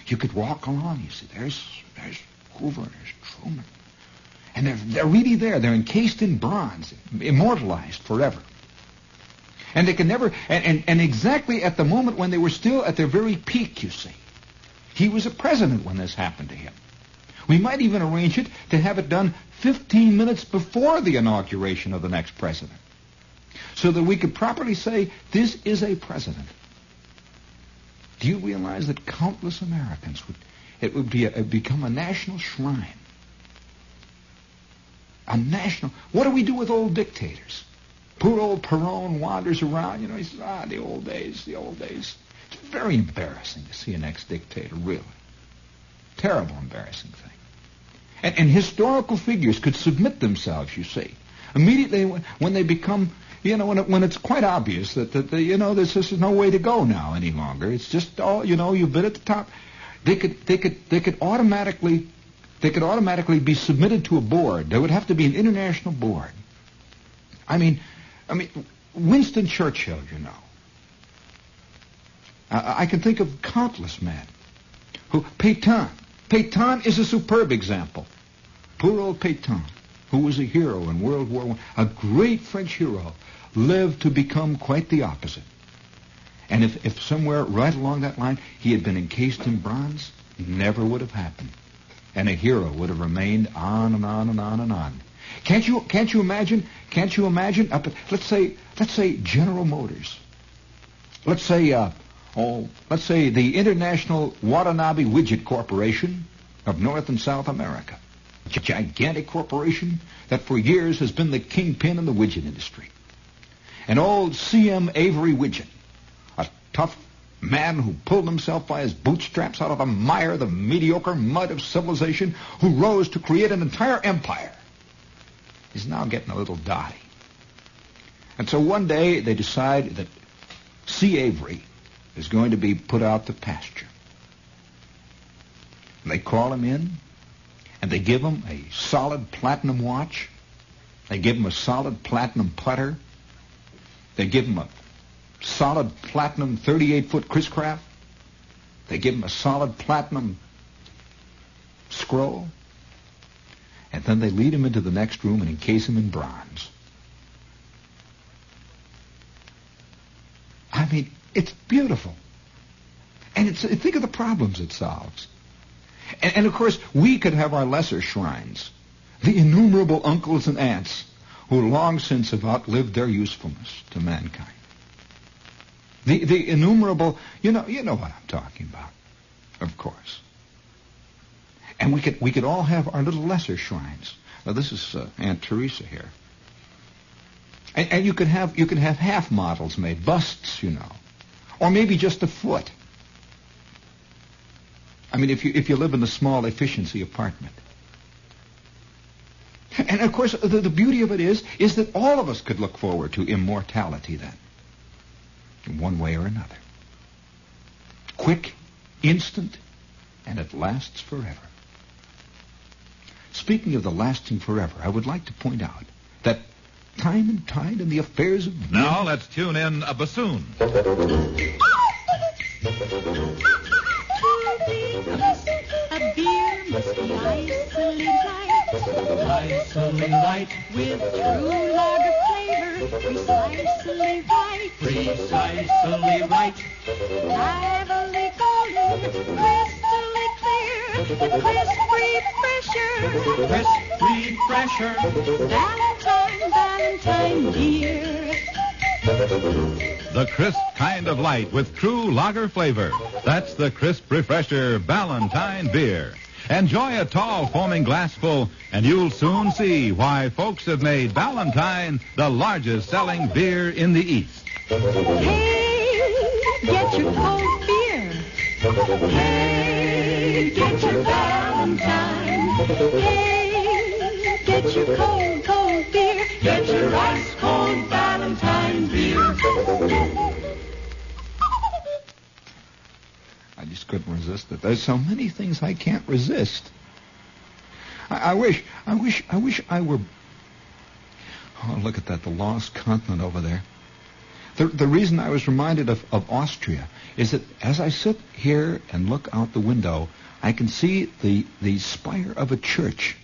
You could walk along. You see, there's there's Hoover, there's Truman, and they're they're really there. They're encased in bronze, immortalized forever. And they can never, and, and, and exactly at the moment when they were still at their very peak, you see. He was a president when this happened to him. We might even arrange it to have it done 15 minutes before the inauguration of the next president so that we could properly say this is a president. Do you realize that countless Americans would, it would be a, become a national shrine? A national, what do we do with old dictators? Poor old Perón wanders around, you know, he says, ah, the old days, the old days. It's very embarrassing to see an ex-dictator, really. Terrible embarrassing thing. And, and historical figures could submit themselves, you see. Immediately when they become, you know, when, it, when it's quite obvious that, that you know, there's just no way to go now any longer. It's just all, you know, you've been at the top. They could, they could, they could automatically, they could automatically be submitted to a board. There would have to be an international board. I mean, I mean, Winston Churchill, you know. I, I can think of countless men who, Pétain, Pétain is a superb example. Poor old Pétain, who was a hero in World War I, a great French hero, lived to become quite the opposite. And if, if somewhere right along that line he had been encased in bronze, never would have happened. And a hero would have remained on and on and on and on. Can't you can't you imagine? Can't you imagine? Up at, let's say let's say General Motors. Let's say uh, oh, let's say the International Watanabe Widget Corporation of North and South America. A gigantic corporation that for years has been the kingpin in the widget industry. An old C.M. Avery Widget, a tough man who pulled himself by his bootstraps out of the mire, the mediocre mud of civilization, who rose to create an entire empire, is now getting a little dotty. And so one day they decide that C. Avery is going to be put out to pasture. And they call him in, and they give him a solid platinum watch. They give him a solid platinum putter. They give him a solid platinum 38-foot Chris Craft. They give him a solid platinum scroll. And then they lead him into the next room and encase him in bronze. I mean, it's beautiful. And it's, think of the problems it solves. And, and, of course, we could have our lesser shrines. The innumerable uncles and aunts who long since have outlived their usefulness to mankind. The, the innumerable, you know, you know what I'm talking about, of course. And we could, we could all have our little lesser shrines. Now, this is uh, Aunt Teresa here. And, and you could have you could have half models made, busts, you know, or maybe just a foot. I mean, if you if you live in a small efficiency apartment. And of course, the, the beauty of it is is that all of us could look forward to immortality then, in one way or another. Quick, instant, and it lasts forever. Speaking of the lasting forever, I would like to point out time and tide in the affairs of men. Now let's tune in a bassoon. A beer must be icily light. Icily light. With true lager flavor. Precisely right. Precisely right. Lively golden. Crystally clear. Crisp refresher. Crisp refresher. Ballantine, Ballantine beer. The crisp kind of light with true lager flavor. That's the crisp refresher Ballantine beer. Enjoy a tall foaming glassful, and you'll soon see why folks have made Ballantine the largest selling beer in the East. Hey, get your cold beer. Hey, get your Ballantine. Hey, get your cold, cold beer. Get your ice cold Ballantine beer. I just couldn't resist it. There's so many things I can't resist. I, I wish, I wish, I wish I were. Oh, look at that, the lost continent over there. The, the reason I was reminded of, of Austria is that as I sit here and look out the window, I can see the, the spire of a church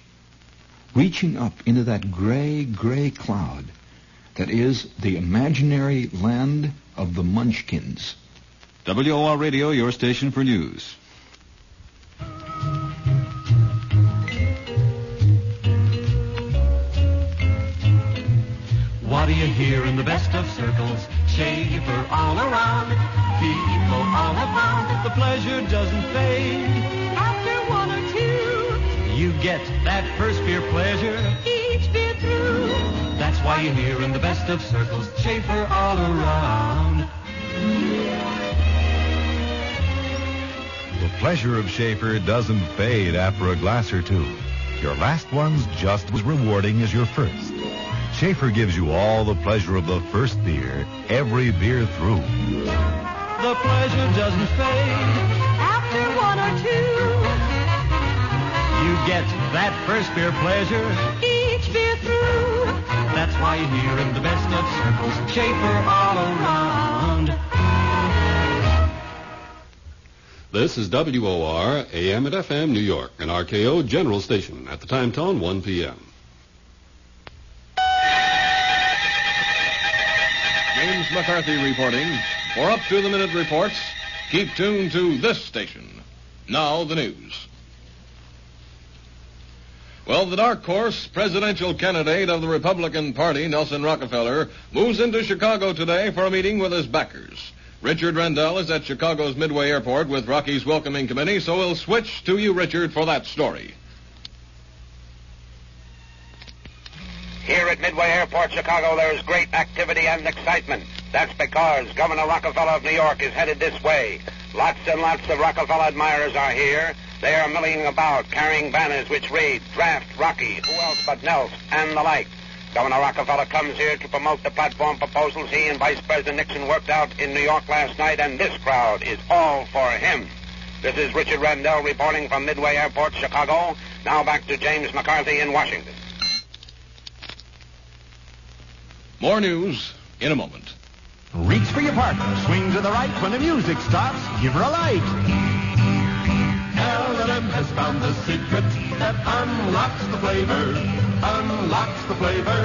reaching up into that gray, gray cloud that is the imaginary land of the Munchkins. WOR Radio, your station for news. What do you hear in the best of circles? Schaefer all around. People all about. The pleasure doesn't fade. After one or two, You get that first beer pleasure. each beer through. That's why you hear in the best of circles. Schaefer all around. The pleasure of Schaefer doesn't fade after a glass or two. Your last one's just as rewarding as your first. Schaefer gives you all the pleasure of the first beer, every beer through. The pleasure doesn't fade. After one or two, You get that first beer pleasure. each beer through. That's why you hear in the best of circles. Schaefer all around. This is WOR AM and FM New York, an RKO General Station. At the time tone, 1 p.m. James McCarthy reporting. For up to the minute reports, keep tuned to this station. Now the news. Well, the dark horse presidential candidate of the Republican Party, Nelson Rockefeller, moves into Chicago today for a meeting with his backers. Richard Rendell is at Chicago's Midway Airport with Rocky's welcoming committee, so we'll switch to you, Richard, for that story. Here at Midway Airport, Chicago, there is great activity and excitement. That's because Governor Rockefeller of New York is headed this way. Lots and lots of Rockefeller admirers are here. They are milling about, carrying banners which read, Draft Rocky, who else but Nels, and the like. Governor Rockefeller comes here to promote the platform proposals he and Vice President Nixon worked out in New York last night, and this crowd is all for him. This is Richard Rendell reporting from Midway Airport, Chicago. Now back to James McCarthy in Washington. More news in a moment. Reach for your partner. Swing to the right when the music stops. Give her a light. L&M has found the secret that unlocks the flavor. Unlocks the flavor.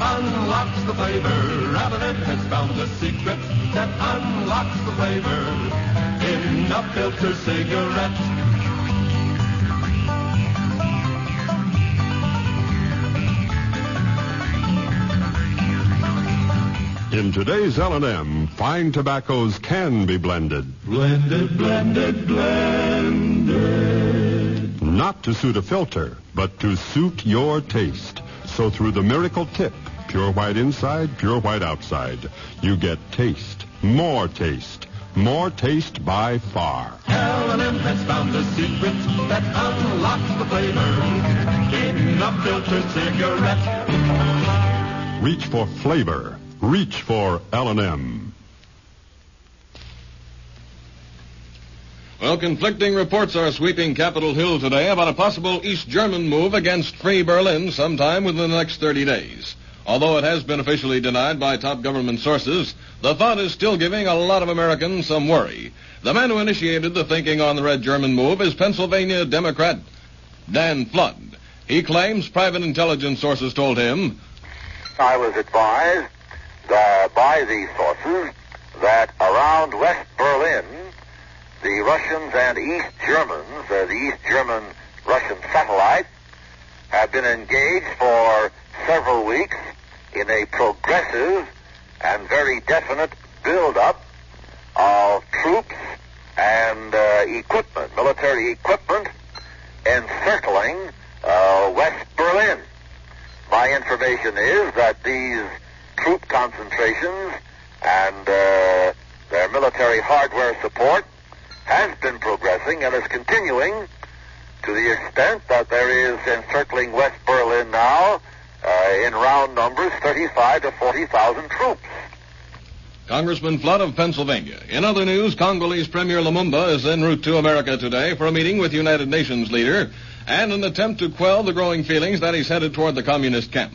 Unlocks the flavor. L&M has found the secret that unlocks the flavor. In a filter cigarette. In today's L&M, fine tobaccos can be blended. Blended, blended, Not to suit a filter, but to suit your taste. So through the miracle tip, pure white inside, pure white outside, you get taste, more taste, more taste by far. L&M has found the secret that unlocks the flavor in a filter cigarette. Reach for flavor. Reach for L&M. Well, conflicting reports are sweeping Capitol Hill today about a possible East German move against Free Berlin sometime within the next 30 days. Although it has been officially denied by top government sources, the thought is still giving a lot of Americans some worry. The man who initiated the thinking on the Red German move is Pennsylvania Democrat Dan Flood. He claims private intelligence sources told him I was advised uh, by these sources that around West Berlin, the Russians and East Germans, uh, the East German Russian satellite, have been engaged for several weeks in a progressive and very definite build-up of troops and uh, equipment, military equipment, encircling uh, West Berlin. My information is that these troop concentrations and uh, their military hardware support has been progressing and is continuing to the extent that there is encircling West Berlin now, uh, in round numbers, 35 to 40,000 troops. Congressman Flood of Pennsylvania. In other news, Congolese Premier Lumumba is en route to America today for a meeting with United Nations leader and an attempt to quell the growing feelings that he's headed toward the communist camp.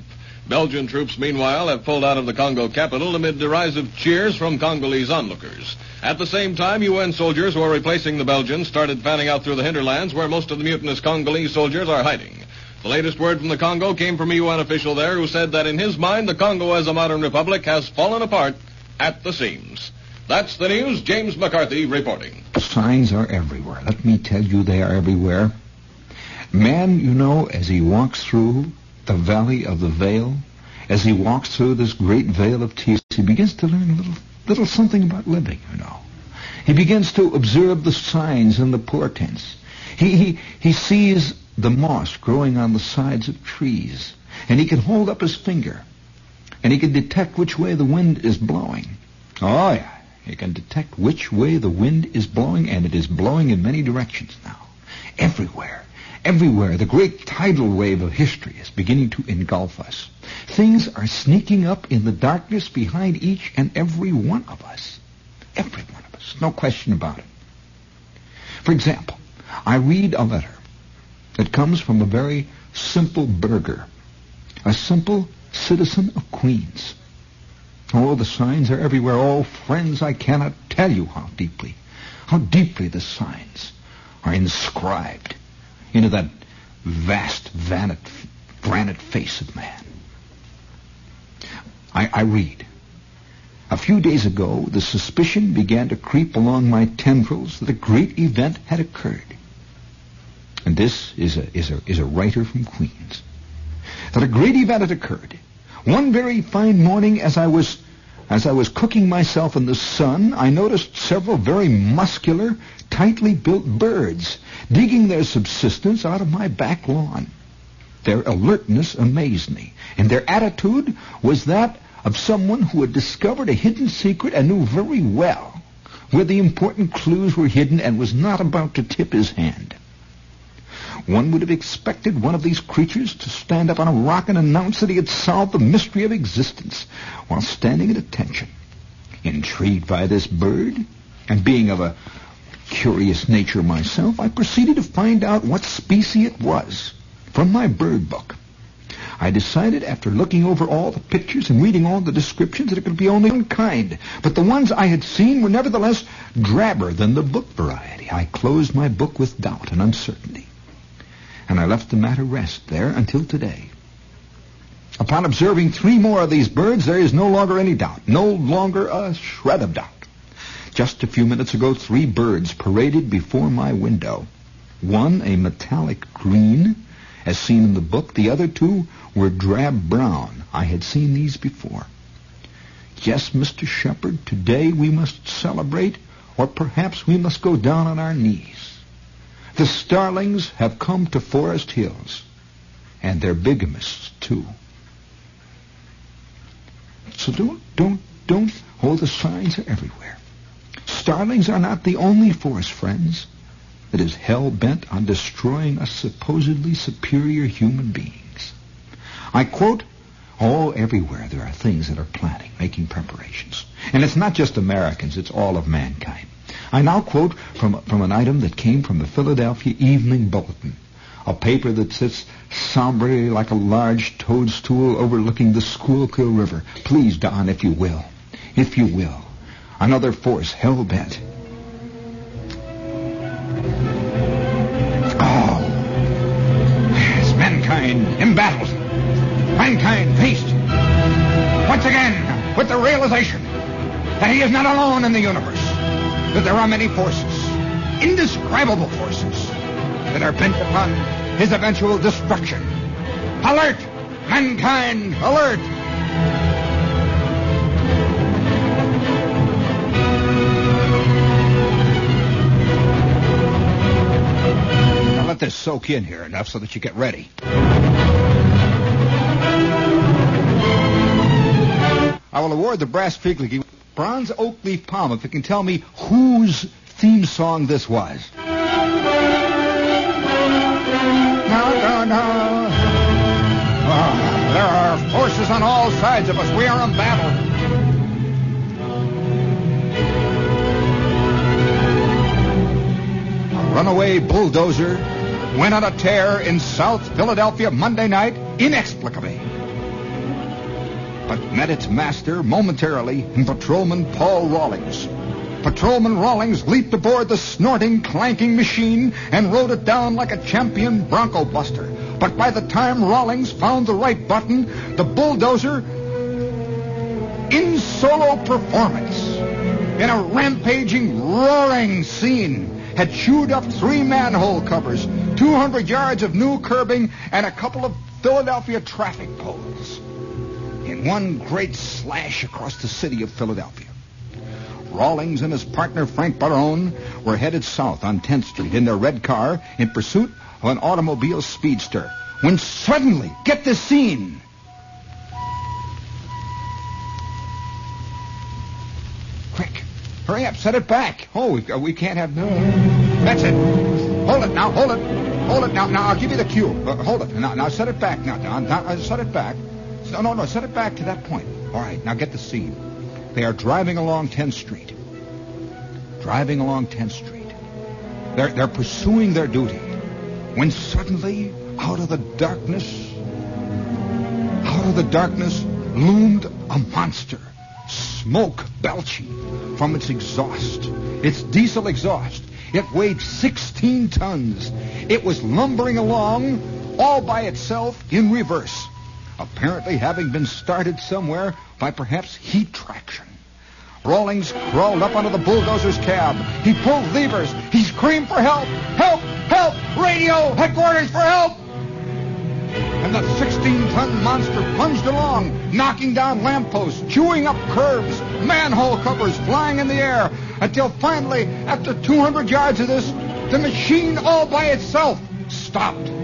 Belgian troops, meanwhile, have pulled out of the Congo capital amid derisive cheers from Congolese onlookers. At the same time, UN soldiers who are replacing the Belgians started fanning out through the hinterlands where most of the mutinous Congolese soldiers are hiding. The latest word from the Congo came from a UN official there who said that in his mind the Congo as a modern republic has fallen apart at the seams. That's the news. James McCarthy reporting. Signs are everywhere. Let me tell you, they are everywhere. Man, you know, as he walks through the valley of the veil, as he walks through this great vale of tears, he begins to learn a little, little something about living, you know. He begins to observe the signs and the portents. He, he, he sees the moss growing on the sides of trees, and he can hold up his finger, and he can detect which way the wind is blowing. Oh, yeah. He can detect which way the wind is blowing, and it is blowing in many directions now. Everywhere. Everywhere, the great tidal wave of history is beginning to engulf us. Things are sneaking up in the darkness behind each and every one of us. Every one of us. No question about it. For example, I read a letter that comes from a very simple burgher, a simple citizen of Queens. Oh, the signs are everywhere. Oh, friends, I cannot tell you how deeply, how deeply the signs are inscribed into that vast vanet, granite face of man. I, I read. A few days ago, the suspicion began to creep along my tendrils that a great event had occurred. And this is a, is a, is a writer from Queens. That a great event had occurred. One very fine morning as I was as I was cooking myself in the sun, I noticed several very muscular, tightly built birds digging their subsistence out of my back lawn. Their alertness amazed me, and their attitude was that of someone who had discovered a hidden secret and knew very well where the important clues were hidden and was not about to tip his hand. One would have expected one of these creatures to stand up on a rock and announce that he had solved the mystery of existence while standing at attention. Intrigued by this bird, and being of a curious nature myself, I proceeded to find out what species it was from my bird book. I decided after looking over all the pictures and reading all the descriptions that it could be only one kind. But the ones I had seen were nevertheless drabber than the book variety. I closed my book with doubt and uncertainty. And I left the matter rest there until today. Upon observing three more of these birds, there is no longer any doubt, no longer a shred of doubt. Just a few minutes ago, three birds paraded before my window. One a metallic green, as seen in the book. The other two were drab brown. I had seen these before. Yes, Mr. Shepherd, today we must celebrate, or perhaps we must go down on our knees. The starlings have come to Forest Hills, and they're bigamists, too. So don't, don't, don't, oh, the signs are everywhere. Starlings are not the only forest friends that is hell-bent on destroying us supposedly superior human beings. I quote, Oh, everywhere there are things that are planning, making preparations. And it's not just Americans, it's all of mankind. I now quote from, from an item that came from the Philadelphia Evening Bulletin, a paper that sits somberly like a large toadstool overlooking the Schuylkill River. Please, Don, if you will, if you will, another force hell-bent oh, As mankind embattled, mankind faced once again with the realization that he is not alone in the universe, that there are many forces, indescribable forces, that are bent upon his eventual destruction. Alert! Mankind, alert! Now let this soak in here enough so that you get ready. I will award the Brass Figli bronze oak leaf palm if it can tell me whose theme song this was. No, no, no. There are forces on all sides of us. We are in battle. A runaway bulldozer went on a tear in South Philadelphia Monday night inexplicably. But met its master momentarily in Patrolman Paul Rawlings. Patrolman Rawlings leaped aboard the snorting, clanking machine and rode it down like a champion bronco buster. But by the time Rawlings found the right button, the bulldozer, in solo performance, in a rampaging, roaring scene, had chewed up three manhole covers, 200 yards of new curbing, and a couple of Philadelphia traffic poles. One great slash across the city of Philadelphia. Rawlings and his partner Frank Barone were headed south on 10th Street in their red car in pursuit of an automobile speedster. When suddenly, get the scene. Quick, hurry up, set it back. Oh, we, uh, we can't have no. That's it. Hold it now, hold it. Hold it now. Now I'll give you the cue. Uh, hold it. Now, now set it back. Now, now, now set it back. No, no, no. Set it back to that point. All right. Now get the scene. They are driving along 10th Street. Driving along 10th Street. They're, they're pursuing their duty. When suddenly, out of the darkness, out of the darkness loomed a monster. Smoke belching from its exhaust. Its diesel exhaust. It weighed 16 tons. It was lumbering along all by itself in reverse apparently having been started somewhere by perhaps heat traction. Rawlings crawled up onto the bulldozer's cab. He pulled levers. He screamed for help. Help! Help! Radio! Headquarters for help! And the 16-ton monster plunged along, knocking down lampposts, chewing up curbs, manhole covers flying in the air, until finally, after 200 yards of this, the machine all by itself stopped.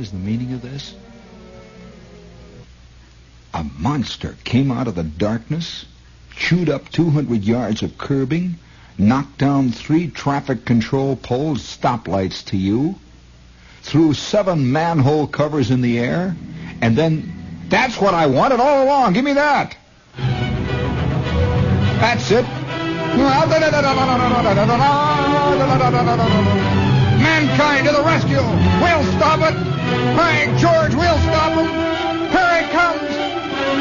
Realize the meaning of this? A monster came out of the darkness, chewed up 200 yards of curbing, knocked down three traffic control poles, stoplights to you, threw seven manhole covers in the air, and then That's what I wanted all along. Give me that. That's it. Mankind to the rescue. We'll stop it. By George, we'll stop him. Here it comes.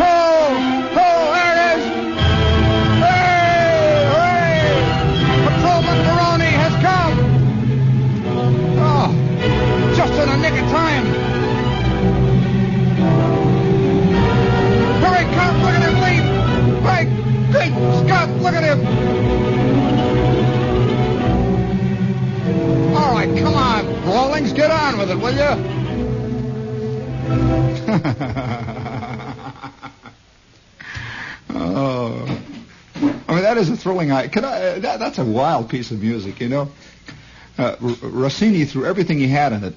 Oh, oh, there it is. Hey, hooray. Patrolman Baroni has come. Oh, just in the nick of time. Here he comes. Look at him leap. My great Scott, look at him. All right, come on, Rawlings, get on with it, will you? [laughs] oh, I mean that is a thrilling. I Could I? That, that's a wild piece of music, you know. Uh, R- Rossini threw everything he had in it,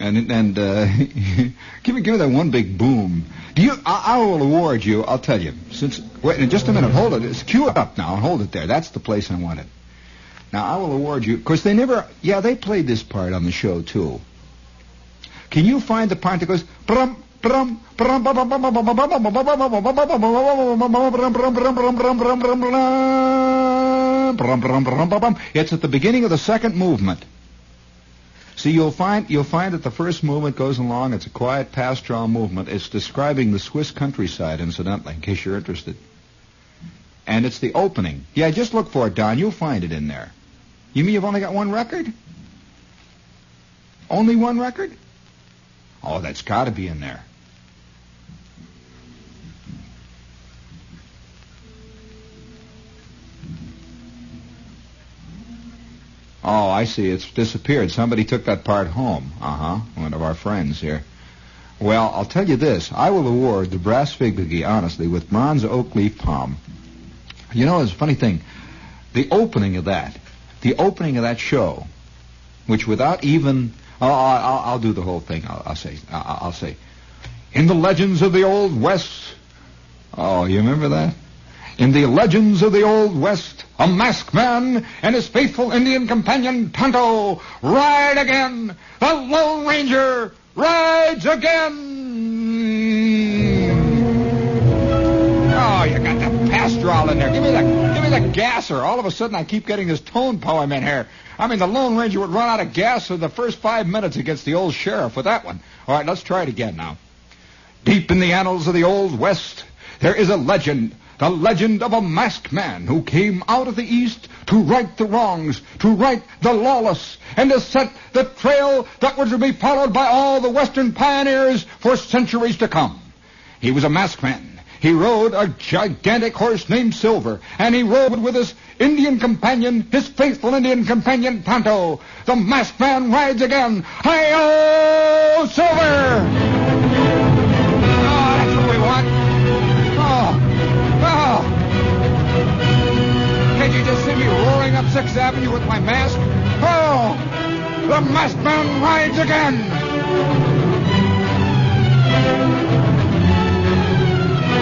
and and uh, [laughs] give me give me that one big boom. Do you? I, I will award you. I'll tell you. Since wait, in just a minute. Hold it. It's cue it up now. And hold it there. That's the place I want it. Now I will award you. Of course, they never. Yeah, they played this part on the show too. Can you find the part that goes brum It's at the beginning of the second movement. See, you'll find you'll find that the first movement goes along. It's a quiet pastoral movement. It's describing the Swiss countryside, incidentally, in case you're interested. And it's the opening. Yeah, just look for it, Don. You'll find it in there. You mean you've only got one record? Only one record? Oh, that's got to be in there. Oh, I see. It's disappeared. Somebody took that part home. Uh huh. One of our friends here. Well, I'll tell you this. I will award the Brass Figurgi, honestly, with bronze oak leaf palm. You know, it's a funny thing. The opening of that, the opening of that show, which without even, Oh, I'll, I'll, I'll do the whole thing. I'll, I'll say, I'll, I'll say, in the legends of the Old West. Oh, you remember that? In the legends of the Old West, a masked man and his faithful Indian companion Tonto ride again. The Lone Ranger rides again. Oh, you got the pastoral in there. Give me the, give me the gasser. All of a sudden, I keep getting this tone poem in here. I mean, the Lone Ranger would run out of gas in the first five minutes against the old sheriff with that one. All right, let's try it again now. Deep in the annals of the Old West, there is a legend, the legend of a masked man who came out of the East to right the wrongs, to right the lawless, and to set the trail that was to be followed by all the Western pioneers for centuries to come. He was a masked man. He rode a gigantic horse named Silver, and he rode with his Indian companion, his faithful Indian companion, Tonto. The masked man rides again. Hi-yo, Silver! Oh, that's what we want. Oh, oh. Can't you just see me roaring up Sixth Avenue with my mask? Oh, the masked man rides again.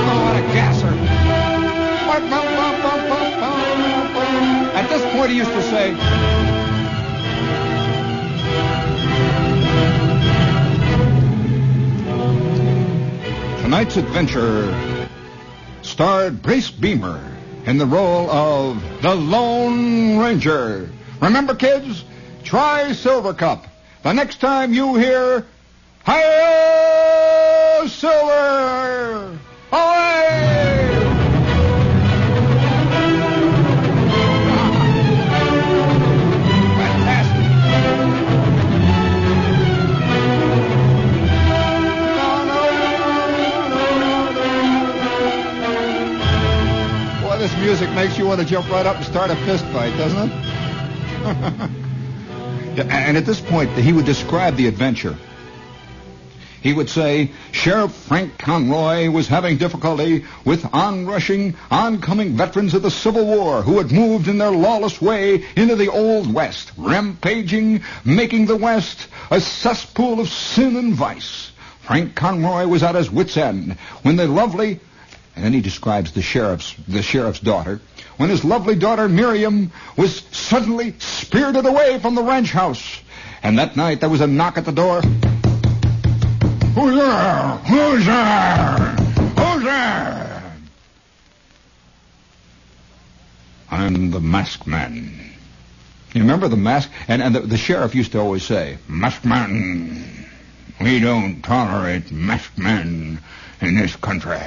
Oh, what a gasser. At this point, he used to say, Tonight's adventure starred Brace Beemer in the role of the Lone Ranger. Remember, kids, try Silver Cup. The next time you hear, Hi-yo, Silver! Away! Boy, music makes you want to jump right up and start a fist fight, doesn't it? [laughs] And at this point, he would describe the adventure. He would say, Sheriff Frank Conroy was having difficulty with onrushing, oncoming veterans of the Civil War who had moved in their lawless way into the Old West, rampaging, making the West a cesspool of sin and vice. Frank Conroy was at his wit's end when the lovely, and then he describes the sheriff's, the sheriff's daughter, when his lovely daughter Miriam was suddenly spirited away from the ranch house. And that night there was a knock at the door. Who's there? Who's there? Who's there? I'm the masked man. You remember the mask? And, and the, the sheriff used to always say, Masked man, we don't tolerate masked men in this country.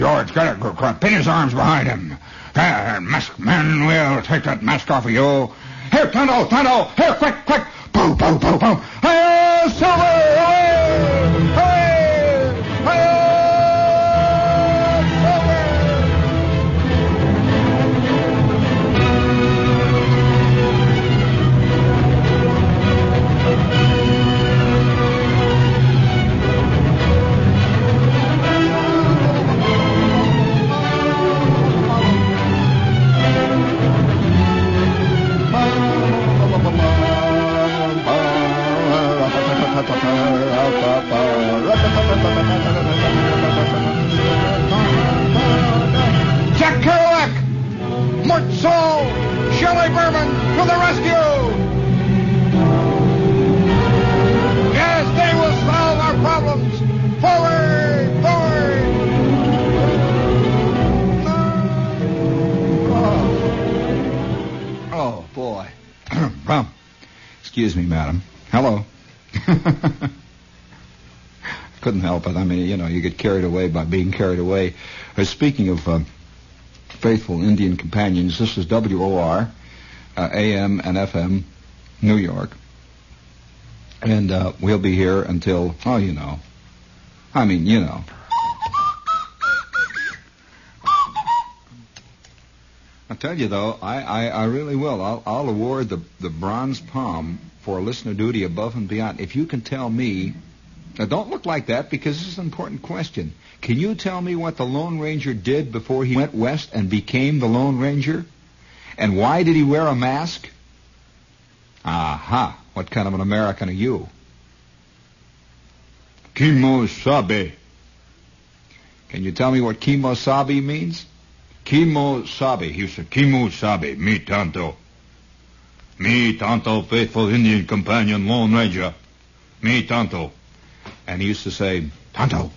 George, get it, go, pin his arms behind him. There, masked man, we'll take that mask off of you. Here, Tonto, Tonto, here, quick, quick. Boom, boom, boom, boom. Silver! Excuse me, madam. Hello. [laughs] Couldn't help it. I mean, you know, you get carried away by being carried away. Uh, speaking of uh, faithful Indian companions, this is WOR, uh, AM and FM, New York. And uh, we'll be here until, oh, you know. I mean, you know. I tell you though, I, I, I really will. I'll, I'll award the, the bronze palm for listener duty above and beyond. If you can tell me, now don't look like that because this is an important question. Can you tell me what the Lone Ranger did before he went west and became the Lone Ranger? And why did he wear a mask? Aha. What kind of an American are you? Kimosabe. Can you tell me what kimosabe means? Kimosabe. He said, Kimosabe, me tanto. Me tanto, faithful Indian companion, Lone Ranger. Me tanto. And he used to say, Tonto,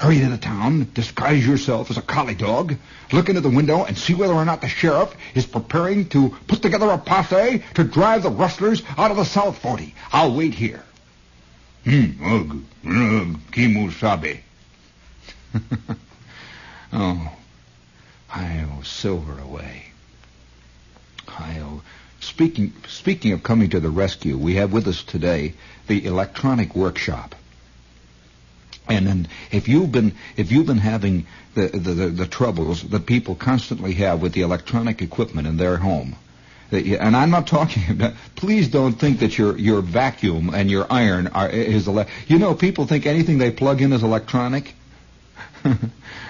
hurry to the town, disguise yourself as a collie dog, look into the window and see whether or not the sheriff is preparing to put together a posse to drive the rustlers out of the South Forty. I'll wait here. Hmm, ugh, ugh, Kimosabe. [laughs] oh, I owe silver away. I owe. Speaking speaking of coming to the rescue, we have with us today the electronic workshop. And then if you've been if you've been having the, the, the, the troubles that people constantly have with the electronic equipment in their home, and I'm not talking [laughs] about. Please don't think that your your vacuum and your iron are is ele- You know, people think anything they plug in is electronic.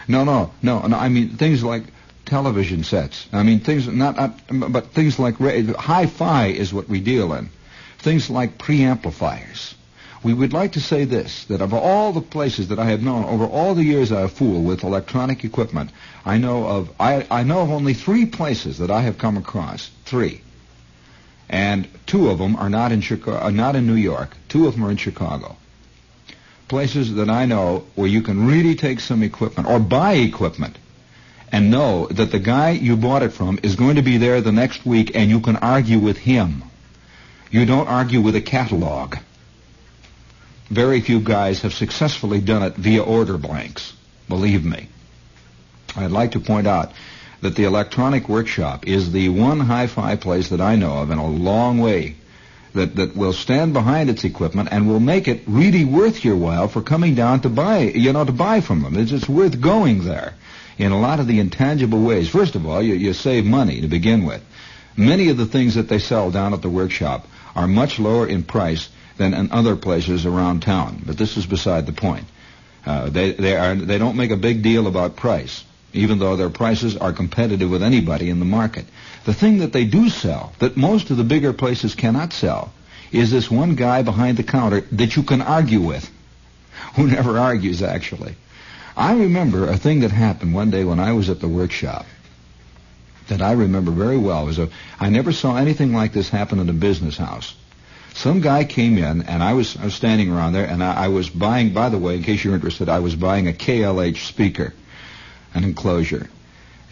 No, no, no, no. I mean things like television sets. I mean things not, not but things like hi-fi is what we deal in. Things like preamplifiers. We would like to say this, that of all the places that I have known over all the years I have fooled with electronic equipment, I know of I, I know of only three places that I have come across. Three. And two of them are not in Chicago, are uh, not in New York. Two of them are in Chicago. Places that I know where you can really take some equipment or buy equipment and know that the guy you bought it from is going to be there the next week and you can argue with him. You don't argue with a catalog. Very few guys have successfully done it via order blanks. Believe me. I'd like to point out that the electronic workshop is the one hi-fi place that I know of in a long way that, that will stand behind its equipment and will make it really worth your while for coming down to buy, you know, to buy from them. It's, it's worth going there in a lot of the intangible ways. First of all, you, you save money to begin with. Many of the things that they sell down at the workshop are much lower in price than in other places around town. But this is beside the point. Uh, they they are they don't make a big deal about price, even though their prices are competitive with anybody in the market. The thing that they do sell, that most of the bigger places cannot sell, is this one guy behind the counter that you can argue with, [laughs] who never argues actually. I remember a thing that happened one day when I was at the workshop that I remember very well. Was a, I never saw anything like this happen in a business house. some guy came in, and I was I was standing around there, and I, I was buying. By the way, in case you're interested, I was buying a KLH speaker, an enclosure,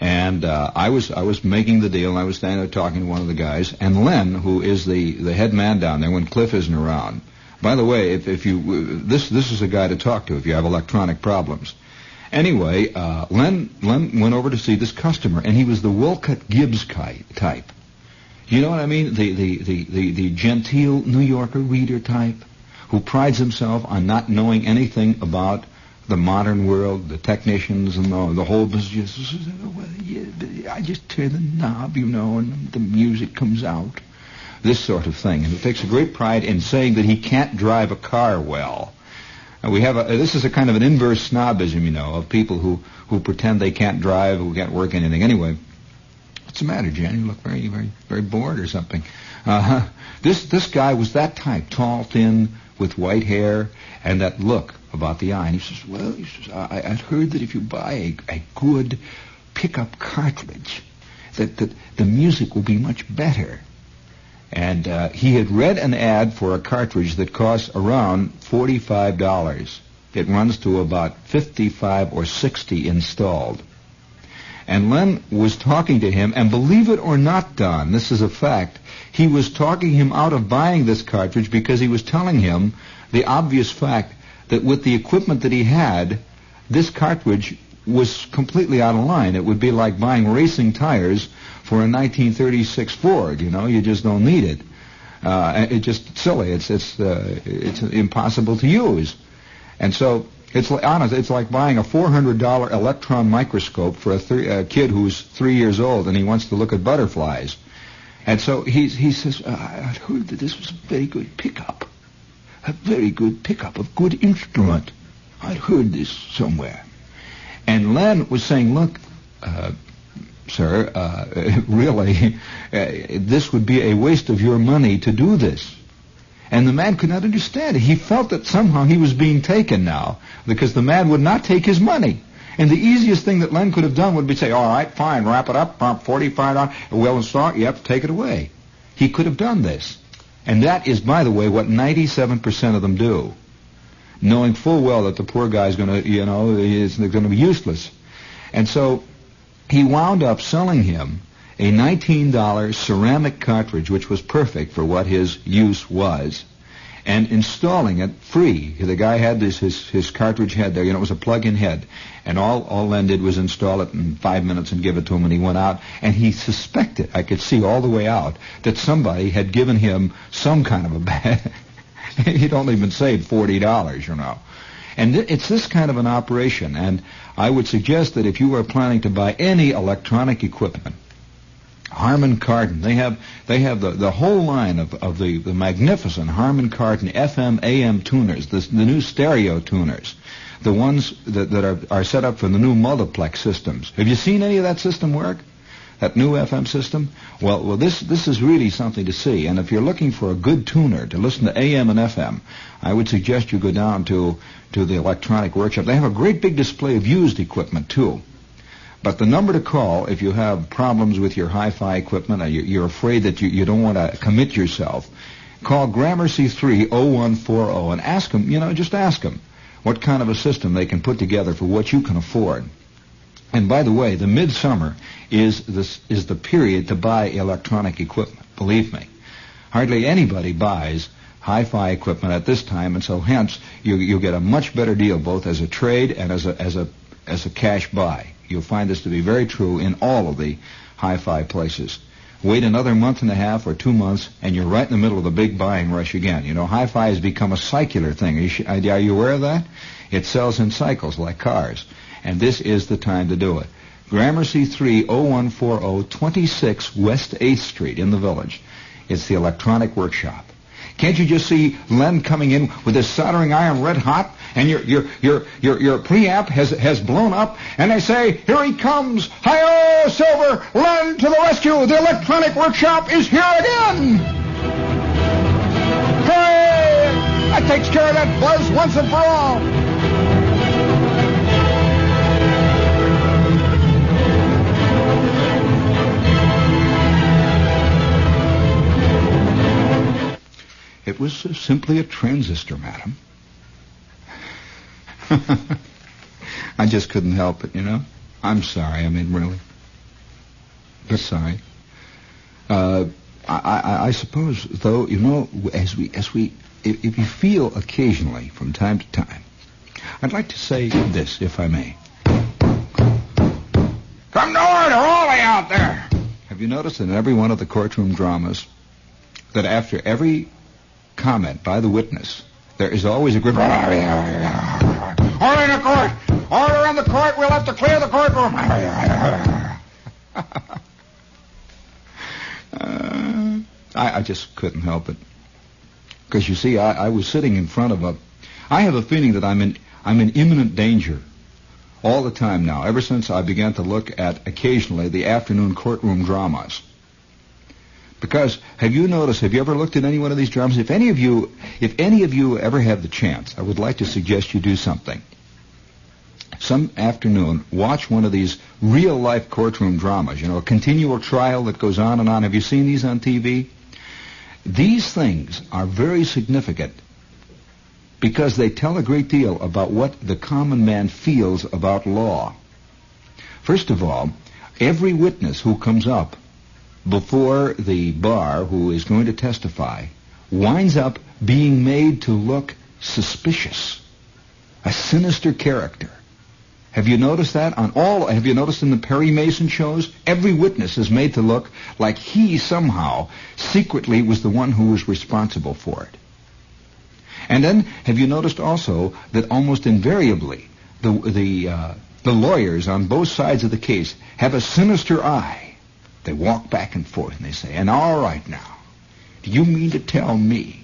and uh, I was I was making the deal. and I was standing there talking to one of the guys, and Len, who is the the head man down there when Cliff isn't around. By the way, if if you this this is a guy to talk to if you have electronic problems. Anyway, uh, Len Len went over to see this customer, and he was the Wolcott Gibbs type. You know what I mean? The, the, the, the, the genteel New Yorker reader type who prides himself on not knowing anything about the modern world, the technicians and the, the whole business. I just turn the knob, you know, and the music comes out. This sort of thing. And he takes a great pride in saying that he can't drive a car well. And we have a, this is a kind of an inverse snobism, you know, of people who, who pretend they can't drive, who can't work anything. Anyway, What's the matter, Jan? You look very, very, very bored or something. Uh, this this guy was that type, tall, thin, with white hair, and that look about the eye. And he says, "Well, he says, I, I'd heard that if you buy a, a good pickup cartridge, that, that the music will be much better." And uh, he had read an ad for a cartridge that costs around forty-five dollars. It runs to about fifty-five or sixty installed. And Len was talking to him, and believe it or not, Don, this is a fact, he was talking him out of buying this cartridge because he was telling him the obvious fact that with the equipment that he had, this cartridge was completely out of line. It would be like buying racing tires for a 1936 Ford. You know, you just don't need it. Uh, it's just silly. It's it's uh, it's impossible to use. And so it's honest. It's like buying a four hundred dollar electron microscope for a, a kid who's three years old and he wants to look at butterflies. And so he he says, uh, "I heard that this was a very good pickup, a very good pickup, a good instrument. I'd heard this somewhere." And Len was saying, "Look, uh, sir, uh, [laughs] really, uh, this would be a waste of your money to do this." And the man could not understand it. He felt that somehow he was being taken now because the man would not take his money. And the easiest thing that Len could have done would be say, all right, fine, wrap it up, pump 45 dollars, well and installed, yep, take it away. He could have done this. And that is, by the way, what 97% of them do. Knowing full well that the poor guy's going to, you know, is going to be useless. And so he wound up selling him a $19 ceramic cartridge, which was perfect for what his use was, and installing it free. The guy had this his his cartridge head there, you know, it was a plug-in head, and all all Len did was install it in five minutes and give it to him, and he went out, and he suspected, I could see all the way out, that somebody had given him some kind of a bag. [laughs] He'd only been saved forty dollars, you know. And th- it's this kind of an operation, and I would suggest that if you are planning to buy any electronic equipment, Harman Kardon. They have they have the, the whole line of, of the, the magnificent Harman Kardon FM AM tuners, the, the new stereo tuners, the ones that, that are, are set up for the new multiplex systems. Have you seen any of that system work? That new FM system? Well, well, this this is really something to see. And if you're looking for a good tuner to listen to AM and FM, I would suggest you go down to to the electronic workshop. They have a great big display of used equipment too. But the number to call if you have problems with your hi-fi equipment or you're afraid that you, you don't want to commit yourself, call Gramercy 30140 and ask them, you know, just ask them what kind of a system they can put together for what you can afford. And by the way, the midsummer is this is the period to buy electronic equipment. Believe me, hardly anybody buys hi-fi equipment at this time, and so hence you you get a much better deal both as a trade and as a as a as a cash buy. You'll find this to be very true in all of the hi-fi places. Wait another month and a half or two months, and you're right in the middle of the big buying rush again. You know, hi-fi has become a cycular thing. Are you, are you aware of that? It sells in cycles like cars, and this is the time to do it. Gramercy 30140 26 West 8th Street in the village. It's the electronic workshop. Can't you just see Len coming in with his soldering iron red hot, and your your your your your preamp has has blown up, and they say, "Here he comes! Hi-yo, Silver! Len to the rescue! The electronic workshop is here again!" That takes care of that buzz once and for all. It, was simply a transistor, madam. [laughs] I just couldn't help it, you know. I'm sorry. I mean, really. But sorry. Uh, I, I, I suppose, though, you know, as we, as we, if, if you feel occasionally, from time to time, I'd like to say this, if I may. Come to order, all out there. Have you noticed in every one of the courtroom dramas that after every comment by the witness, there is always a good order in the court. Order in the court. We'll have to clear the courtroom. Uh, [laughs] I, I just couldn't help it. Because you see, I, I was sitting in front of a. I have a feeling that I'm in I'm in imminent danger all the time now. Ever since I began to look at occasionally the afternoon courtroom dramas. Because have you noticed? Have you ever looked at any one of these dramas? If any of you, if any of you ever have the chance, I would like to suggest you do something. Some afternoon, watch one of these real life courtroom dramas. You know, a continual trial that goes on and on. Have you seen these on TV? These things are very significant because they tell a great deal about what the common man feels about law. First of all, every witness who comes up before the bar who is going to testify winds up being made to look suspicious, a sinister character. Have you noticed that on all? Have you noticed in the Perry Mason shows? Every witness is made to look like he somehow secretly was the one who was responsible for it. And then, have you noticed also that almost invariably the the uh, the lawyers on both sides of the case have a sinister eye. They walk back and forth and they say, "And all right now, do you mean to tell me?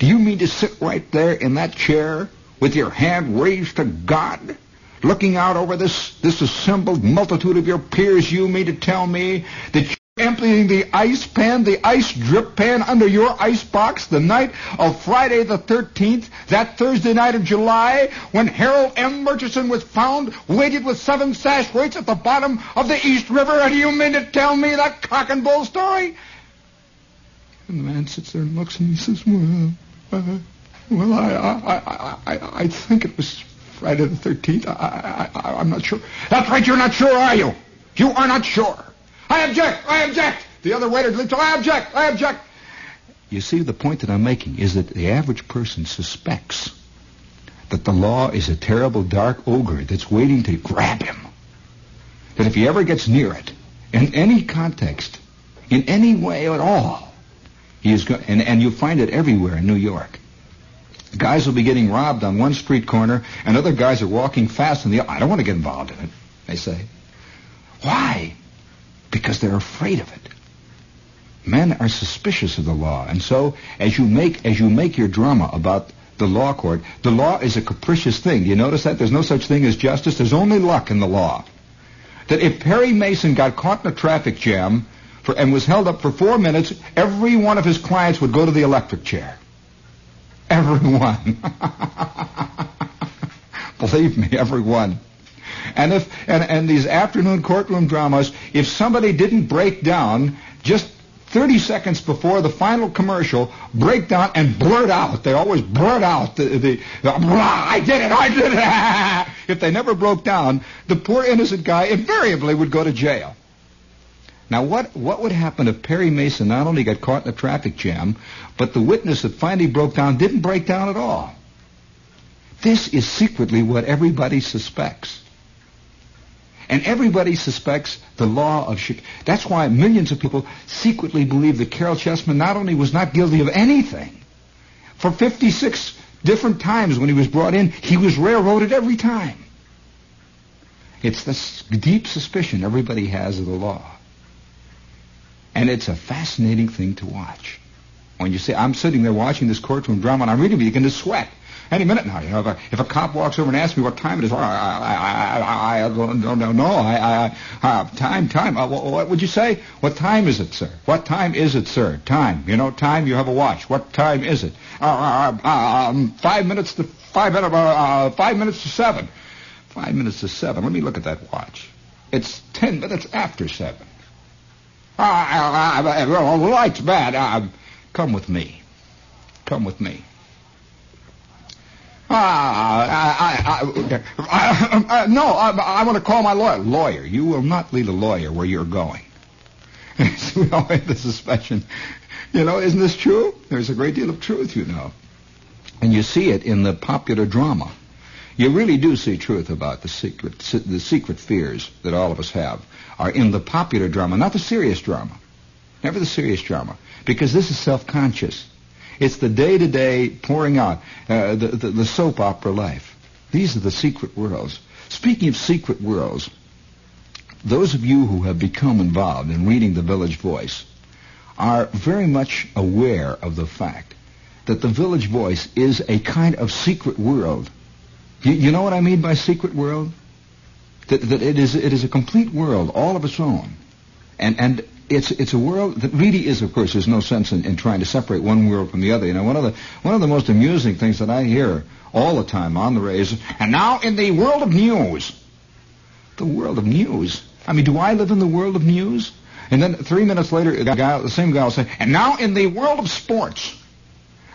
Do you mean to sit right there in that chair with your hand raised to God?" looking out over this, this assembled multitude of your peers, you mean to tell me that emptying the ice pan, the ice drip pan under your ice box the night of Friday the 13th, that Thursday night of July, when Harold M. Murchison was found weighted with seven sash weights at the bottom of the East River, and you mean to tell me that cock and bull story? And the man sits there and looks and he says, well, uh, well, I, I, I, I, I think it was Friday the 13th? I, I, I, I'm not sure. That's right, you're not sure, are you? You are not sure. I object! I object! The other waiter leaps. I object! I object! You see, the point that I'm making is that the average person suspects that the law is a terrible dark ogre that's waiting to grab him. That if he ever gets near it, in any context, in any way at all, he is going, and, and you find it everywhere in New York. Guys will be getting robbed on one street corner, and other guys are walking fast in the. I don't want to get involved in it. They say, why? Because they're afraid of it. Men are suspicious of the law, and so as you make as you make your drama about the law court, the law is a capricious thing. Do you notice that? There's no such thing as justice. There's only luck in the law. That if Perry Mason got caught in a traffic jam for, and was held up for four minutes, every one of his clients would go to the electric chair. Everyone. [laughs] Believe me, everyone. And if and, and these afternoon courtroom dramas, if somebody didn't break down just 30 seconds before the final commercial, break down and blurt out. They always blurt out the, the, the I did it, I did it. [laughs] if they never broke down, the poor innocent guy invariably would go to jail. Now, what, what would happen if Perry Mason not only got caught in a traffic jam, but the witness that finally broke down didn't break down at all? This is secretly what everybody suspects. And everybody suspects the law of Chicago. That's why millions of people secretly believe that Caryl Chessman not only was not guilty of anything, for 56 different times when he was brought in, he was railroaded every time. It's this deep suspicion everybody has of the law. And it's a fascinating thing to watch. When you say, I'm sitting there watching this courtroom drama and I'm really beginning to sweat. Any minute now, you know, if a, if a cop walks over and asks me what time it is, I, I, I, I, I don't know, no, I, I, uh, time, time. Uh, what, what would you say? What time is it, sir? What time is it, sir? Time. You know, time. You have a watch. What time is it? Uh, uh, um, five minutes to five minutes. Uh, five minutes to seven. Five minutes to seven. Let me look at that watch. It's ten minutes after seven. Uh, uh, uh, light's bad. Uh, come with me. Come with me. Ah, I, I, I, no, I, I want to call my lawyer. Lawyer, you will not lead a lawyer where you're going. we all have the suspicion. You know, isn't this true? There's a great deal of truth, you know. And you see it in the popular drama. You really do see truth about the secret, the secret fears that all of us have are in the popular drama, not the serious drama. Never the serious drama. Because this is self-conscious. It's the day-to-day pouring out, uh, the, the, the soap opera life. These are the secret worlds. Speaking of secret worlds, those of you who have become involved in reading The Village Voice are very much aware of the fact that The Village Voice is a kind of secret world. You, you know what I mean by secret world? That, that it is it is a complete world, all of its own, and and it's it's a world that really is, of course, there's no sense in, in trying to separate one world from the other. You know, one of the one of the most amusing things that I hear all the time on the radio is, and now in the world of news, the world of news. I mean, do I live in the world of news? And then three minutes later, the, guy, the same guy will say, and now in the world of sports.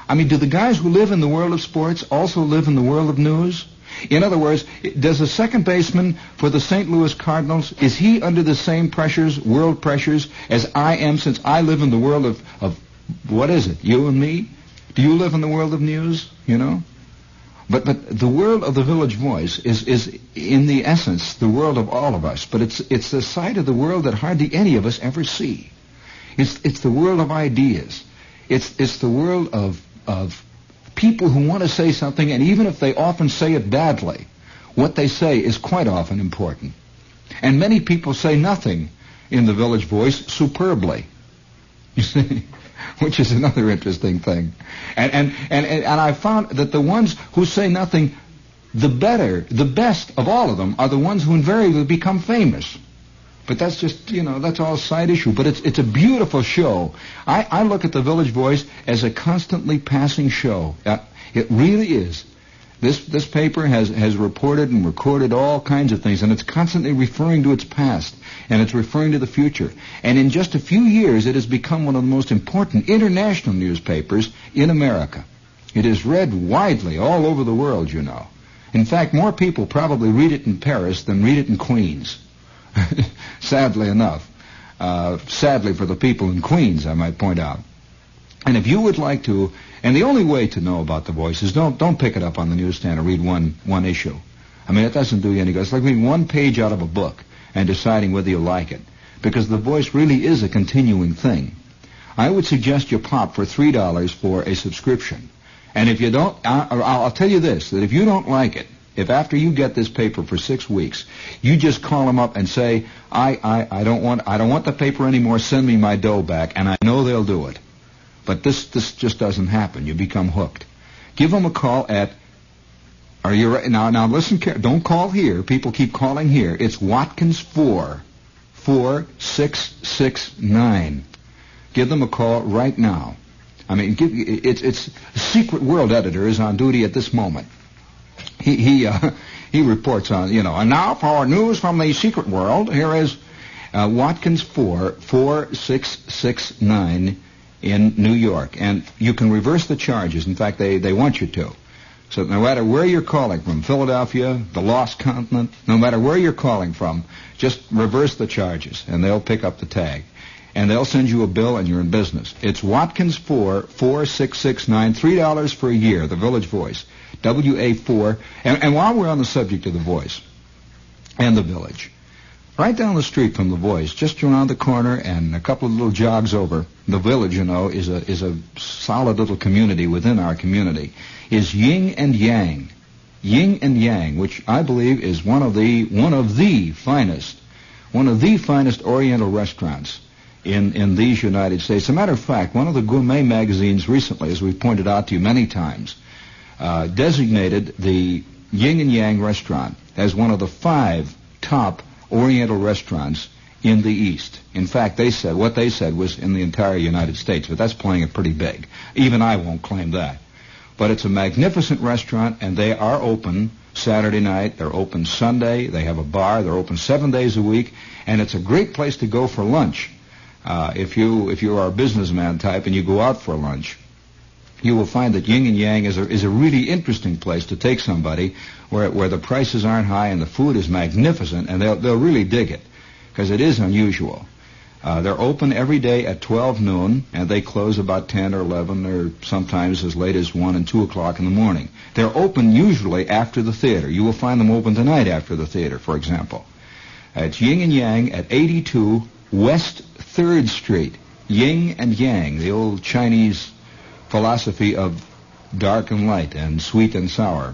I mean, do the guys who live in the world of sports also live in the world of news? In other words, does the second baseman for the St. Louis Cardinals, is he under the same pressures, world pressures, as I am since I live in the world of, of what is it, you and me? Do you live in the world of news, you know? But, but the world of the Village Voice is, is, in the essence, the world of all of us. But it's, it's the side of the world that hardly any of us ever see. It's, it's the world of ideas. It's, it's the world of, of people who want to say something, and even if they often say it badly, what they say is quite often important. And many people say nothing in the Village Voice superbly. [laughs] You see? which is another interesting thing. And, and, and, and I found that the ones who say nothing, the better, the best of all of them are the ones who invariably become famous. But that's just, you know, that's all side issue. But it's, it's a beautiful show. I, I look at the Village Voice as a constantly passing show. Uh, it really is. This, this paper has, has reported and recorded all kinds of things, and it's constantly referring to its past and it's referring to the future. And in just a few years, it has become one of the most important international newspapers in America. It is read widely all over the world, you know. In fact, more people probably read it in Paris than read it in Queens. [laughs] sadly enough. Uh, sadly for the people in Queens, I might point out. And if you would like to, and the only way to know about the voice is don't don't pick it up on the newsstand or read one one issue. I mean, it doesn't do you any good. It's like reading one page out of a book and deciding whether you like it. Because the voice really is a continuing thing. I would suggest you pop for $3 for a subscription. And if you don't, I'll, I'll tell you this, that if you don't like it, if after you get this paper for six weeks, you just call them up and say, I, I, I don't want, I don't want the paper anymore, send me my dough back, and I know they'll do it. But this, this just doesn't happen. You become hooked. Give them a call at are you right? Now, now listen, don't call here. People keep calling here. It's Watkins 4, 4669. Give them a call right now. I mean, give, it's, it's, Secret World editor is on duty at this moment. He, he, uh, [laughs] he reports on, you know, and now for news from the secret world, here is uh, Watkins 4, 4669 in New York. And you can reverse the charges. In fact, they, they want you to. So no matter where you're calling from, Philadelphia, the lost continent, no matter where you're calling from, just reverse the charges and they'll pick up the tag. And they'll send you a bill and you're in business. It's Watkins 4, 4669, $3 for a year, the Village Voice. WA4. And, and while we're on the subject of the voice and the village, right down the street from the voice, just around the corner and a couple of little jogs over, the village, you know, is a, is a solid little community within our community is Yin and yang. Yin and yang, which I believe is one of the one of the finest, one of the finest Oriental restaurants in, in these United States. As a matter of fact, one of the gourmet magazines recently, as we've pointed out to you many times, uh, designated the Yin and Yang restaurant as one of the five top Oriental restaurants in the East. In fact, they said what they said was in the entire United States, but that's playing it pretty big. Even I won't claim that. But it's a magnificent restaurant, and they are open Saturday night. They're open Sunday. They have a bar. They're open seven days a week, and it's a great place to go for lunch. Uh, if you if you are a businessman type and you go out for lunch, you will find that Yin and Yang is a, is a really interesting place to take somebody where, where the prices aren't high and the food is magnificent, and they'll, they'll really dig it because it is unusual. Uh, they're open every day at 12 noon, and they close about 10 or 11, or sometimes as late as 1 and 2 o'clock in the morning. They're open usually after the theater. You will find them open tonight after the theater, for example. It's Yin and Yang at 82 West 3rd Street. Yin and Yang, the old Chinese philosophy of dark and light and sweet and sour,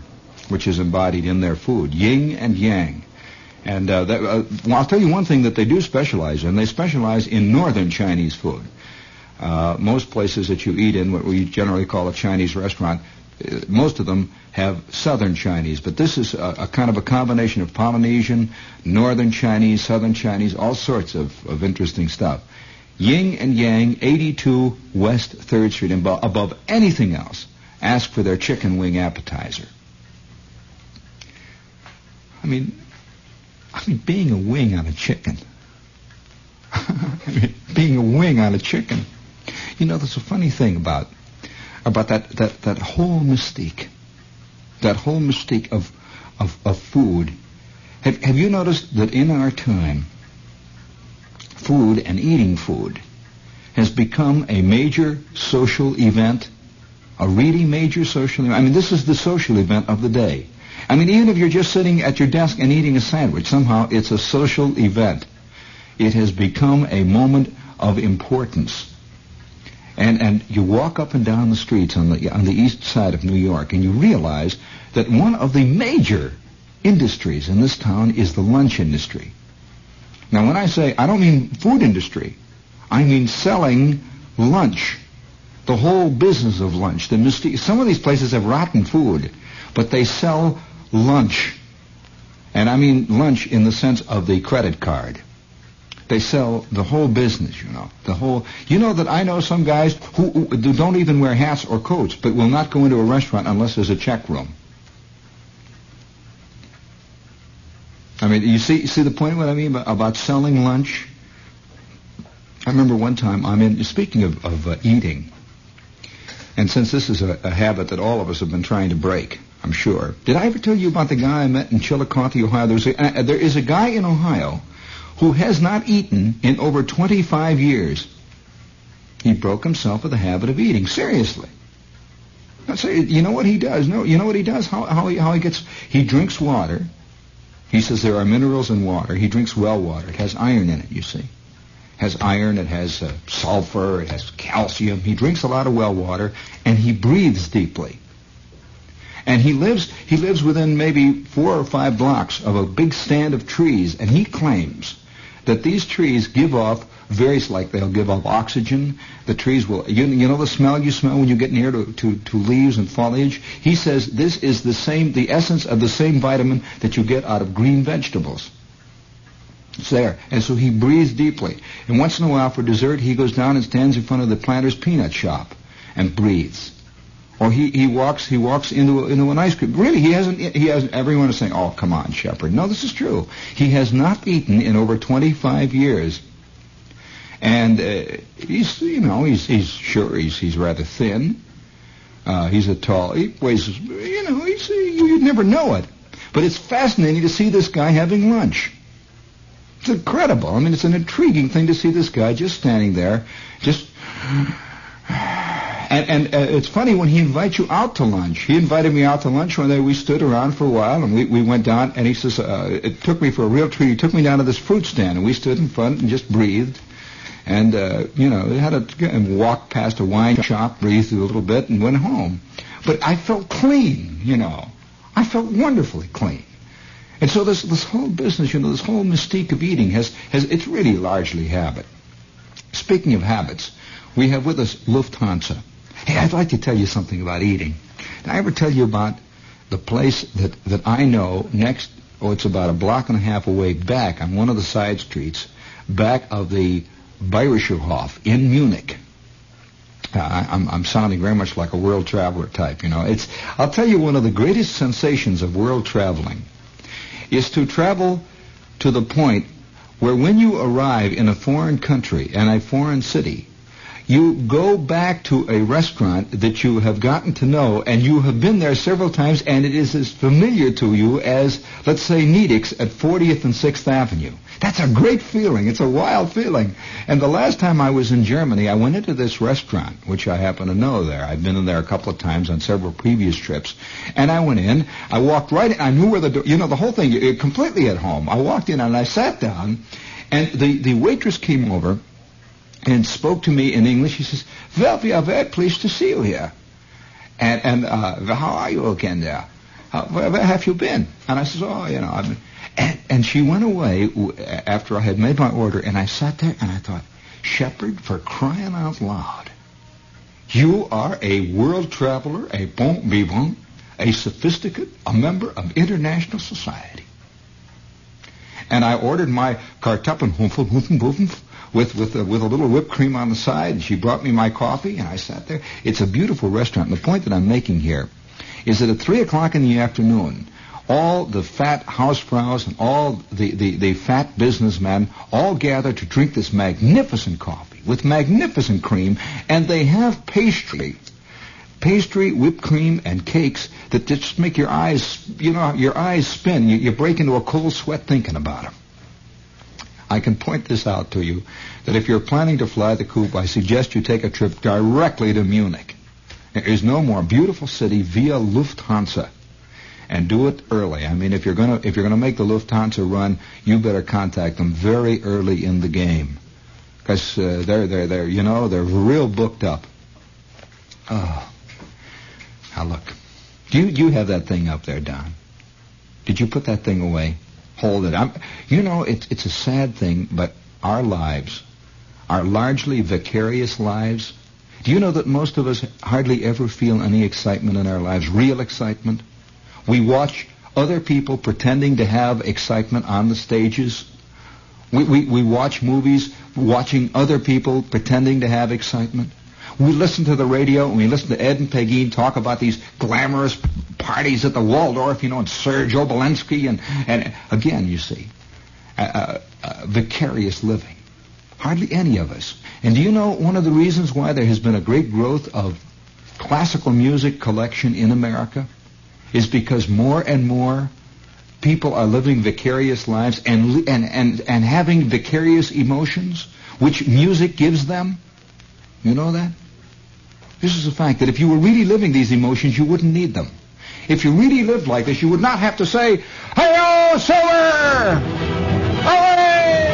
which is embodied in their food. Yin and Yang. And uh, that, uh, well, I'll tell you one thing that they do specialize in. They specialize in northern Chinese food. Uh, most places that you eat in what we generally call a Chinese restaurant, uh, most of them have southern Chinese. But this is a, a kind of a combination of Polynesian, northern Chinese, southern Chinese, all sorts of, of interesting stuff. Yin and Yang, 82 West 3rd Street. And above, above anything else, ask for their chicken wing appetizer. I mean, I mean, being a wing on a chicken. [laughs] I mean, being a wing on a chicken. You know, there's a funny thing about about that, that, that whole mystique. That whole mystique of, of, of food. Have, have you noticed that in our time, food and eating food has become a major social event? A really major social event? I mean, this is the social event of the day. I mean, even if you're just sitting at your desk and eating a sandwich, somehow it's a social event. It has become a moment of importance. And, and you walk up and down the streets on the, on the east side of New York and you realize that one of the major industries in this town is the lunch industry. Now when I say, I don't mean food industry. I mean selling lunch. The whole business of lunch. The mystery, some of these places have rotten food, but they sell lunch. And I mean lunch in the sense of the credit card. They sell the whole business, you know. The whole. You know that I know some guys who, who don't even wear hats or coats, but will not go into a restaurant unless there's a check room. Mean, you see, you see the point of what I mean about, selling lunch? I remember one time, I mean, speaking of, of uh, eating, and since this is a, a habit that all of us have been trying to break, I'm sure. Did I ever tell you about the guy I met in Chillicothe, Ohio? There's a, uh, there is a guy in Ohio who has not eaten in over 25 years. He broke himself of the habit of eating. Seriously. Say, you know what he does? No, you know what he does? How, how, he, how he gets, he drinks water. He says there are minerals in water. He drinks well water. It has iron in it, you see. It has iron, it has uh, sulfur, it has calcium. He drinks a lot of well water, and he breathes deeply. And he lives he lives within maybe four or five blocks of a big stand of trees, and he claims that these trees give off various like they'll give off oxygen. The trees will you, you know the smell you smell when you get near to, to, to leaves and foliage? He says this is the same the essence of the same vitamin that you get out of green vegetables. It's there. And so he breathes deeply. And once in a while for dessert he goes down and stands in front of the planter's peanut shop and breathes. Or he, he walks he walks into into an ice cream. Really, he hasn't he hasn't. Everyone is saying, "Oh, come on, Shepherd." No, this is true. He has not eaten in over 25 years, and uh, he's you know he's he's sure he's he's rather thin. Uh, he's a tall. He weighs you know he's you, you'd never know it, but it's fascinating to see this guy having lunch. It's incredible. I mean, it's an intriguing thing to see this guy just standing there, just and, and uh, it's funny when he invites you out to lunch. He invited me out to lunch one day. We stood around for a while, and we, we went down. And he says, uh, it took me for a real treat. He took me down to this fruit stand, and we stood in front and just breathed. And uh, you know, they had a walked past a wine shop, breathed a little bit, and went home. But I felt clean, you know. I felt wonderfully clean. And so this this whole business, you know, this whole mystique of eating has has it's really largely habit. Speaking of habits, we have with us Lufthansa. Hey, I'd like to tell you something about eating. Did I ever tell you about the place that, that I know next, oh, it's about a block and a half away back on one of the side streets, back of the Bayerischer Hof in Munich. Uh, I, I'm, I'm sounding very much like a world traveler type, you know. It's, I'll tell you one of the greatest sensations of world traveling is to travel to the point where when you arrive in a foreign country and a foreign city, you go back to a restaurant that you have gotten to know and you have been there several times and it is as familiar to you as, let's say, Nedick's at 40th and 6th Avenue. That's a great feeling. It's a wild feeling. And the last time I was in Germany, I went into this restaurant, which I happen to know there. I've been in there a couple of times on several previous trips. And I went in, I walked right in, I knew where the door, you know, the whole thing, completely at home. I walked in and I sat down, and the, the waitress came over, and spoke to me in English. He says, "Well, we are very pleased to see you here." And and uh, how are you again there? How, where, where have you been? And I says, "Oh, you know, I've been." And, and she went away after I had made my order, and I sat there and I thought, Shepherd, for crying out loud, you are a world traveler, a bon vivant, a sophisticate, a member of international society. And I ordered my kartoffelhumpel with with a, with a little whipped cream on the side. And she brought me my coffee, and I sat there. It's a beautiful restaurant. And the point that I'm making here is that at three o'clock in the afternoon, all the fat housefrows and all the, the, the fat businessmen all gather to drink this magnificent coffee with magnificent cream, and they have pastry pastry, whipped cream, and cakes that just make your eyes, you know, your eyes spin. You, you break into a cold sweat thinking about them. I can point this out to you that if you're planning to fly the coop, I suggest you take a trip directly to Munich. There is no more beautiful city via Lufthansa. And do it early. I mean, if you're gonna if you're gonna make the Lufthansa run, you better contact them very early in the game, because uh, they're they're they're you know they're real booked up. Oh, now look, do you do you have that thing up there, Don? Did you put that thing away? Hold it. I'm, you know, it's it's a sad thing, but our lives, our largely vicarious lives. Do you know that most of us hardly ever feel any excitement in our lives, real excitement? We watch other people pretending to have excitement on the stages. We, we, we watch movies watching other people pretending to have excitement. We listen to the radio and we listen to Ed and Peggy talk about these glamorous parties at the Waldorf, you know, and Serge Obolensky and, and again, you see, uh, uh, vicarious living. Hardly any of us. And do you know one of the reasons why there has been a great growth of classical music collection in America? is because more and more people are living vicarious lives and, and, and, and having vicarious emotions, which music gives them. You know that? This is a fact that if you were really living these emotions, you wouldn't need them. If you really lived like this, you would not have to say, Hey-o, Silver! Away!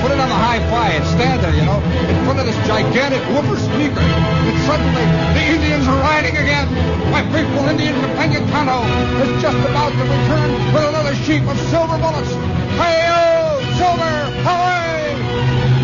Put it on the hi-fi and stand there, you know, in front of this gigantic woofer speaker. And suddenly, the Indians are riding again. My faithful Indian companion Tonto is just about to return with another sheep of silver bullets. Hey-o, Silver! Away!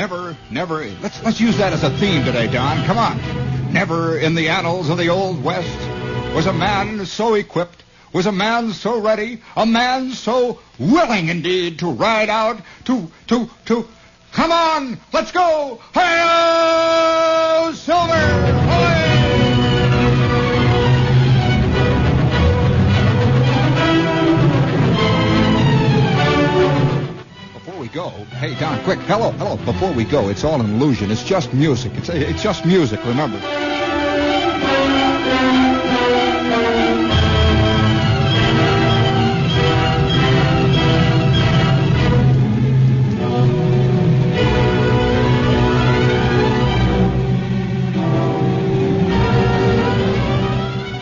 Never, never. Let's let's use that as a theme today, Don. Come on. Never in the annals of the old West was a man so equipped, was a man so ready, a man so willing indeed to ride out, to to to. Come on, let's go! Hey, Silver! Go, hey Don, quick, hello, hello. Before we go, it's all an illusion. It's just music. It's it's just music. Remember.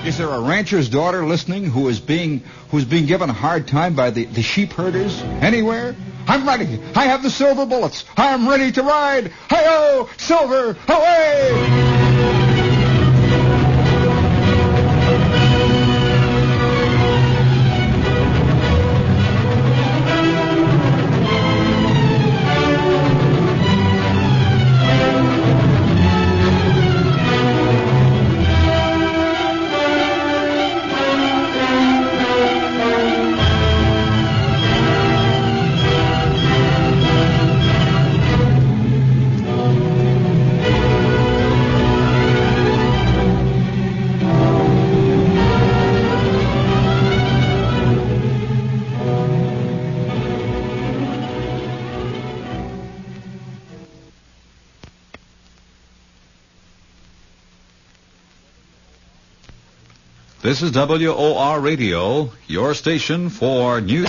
Is there a rancher's daughter listening who is being who's being given a hard time by the, the sheep herders anywhere? I'm ready. I have the silver bullets. I am ready to ride. Hi-yo, silver, away! This is WOR Radio, your station for news.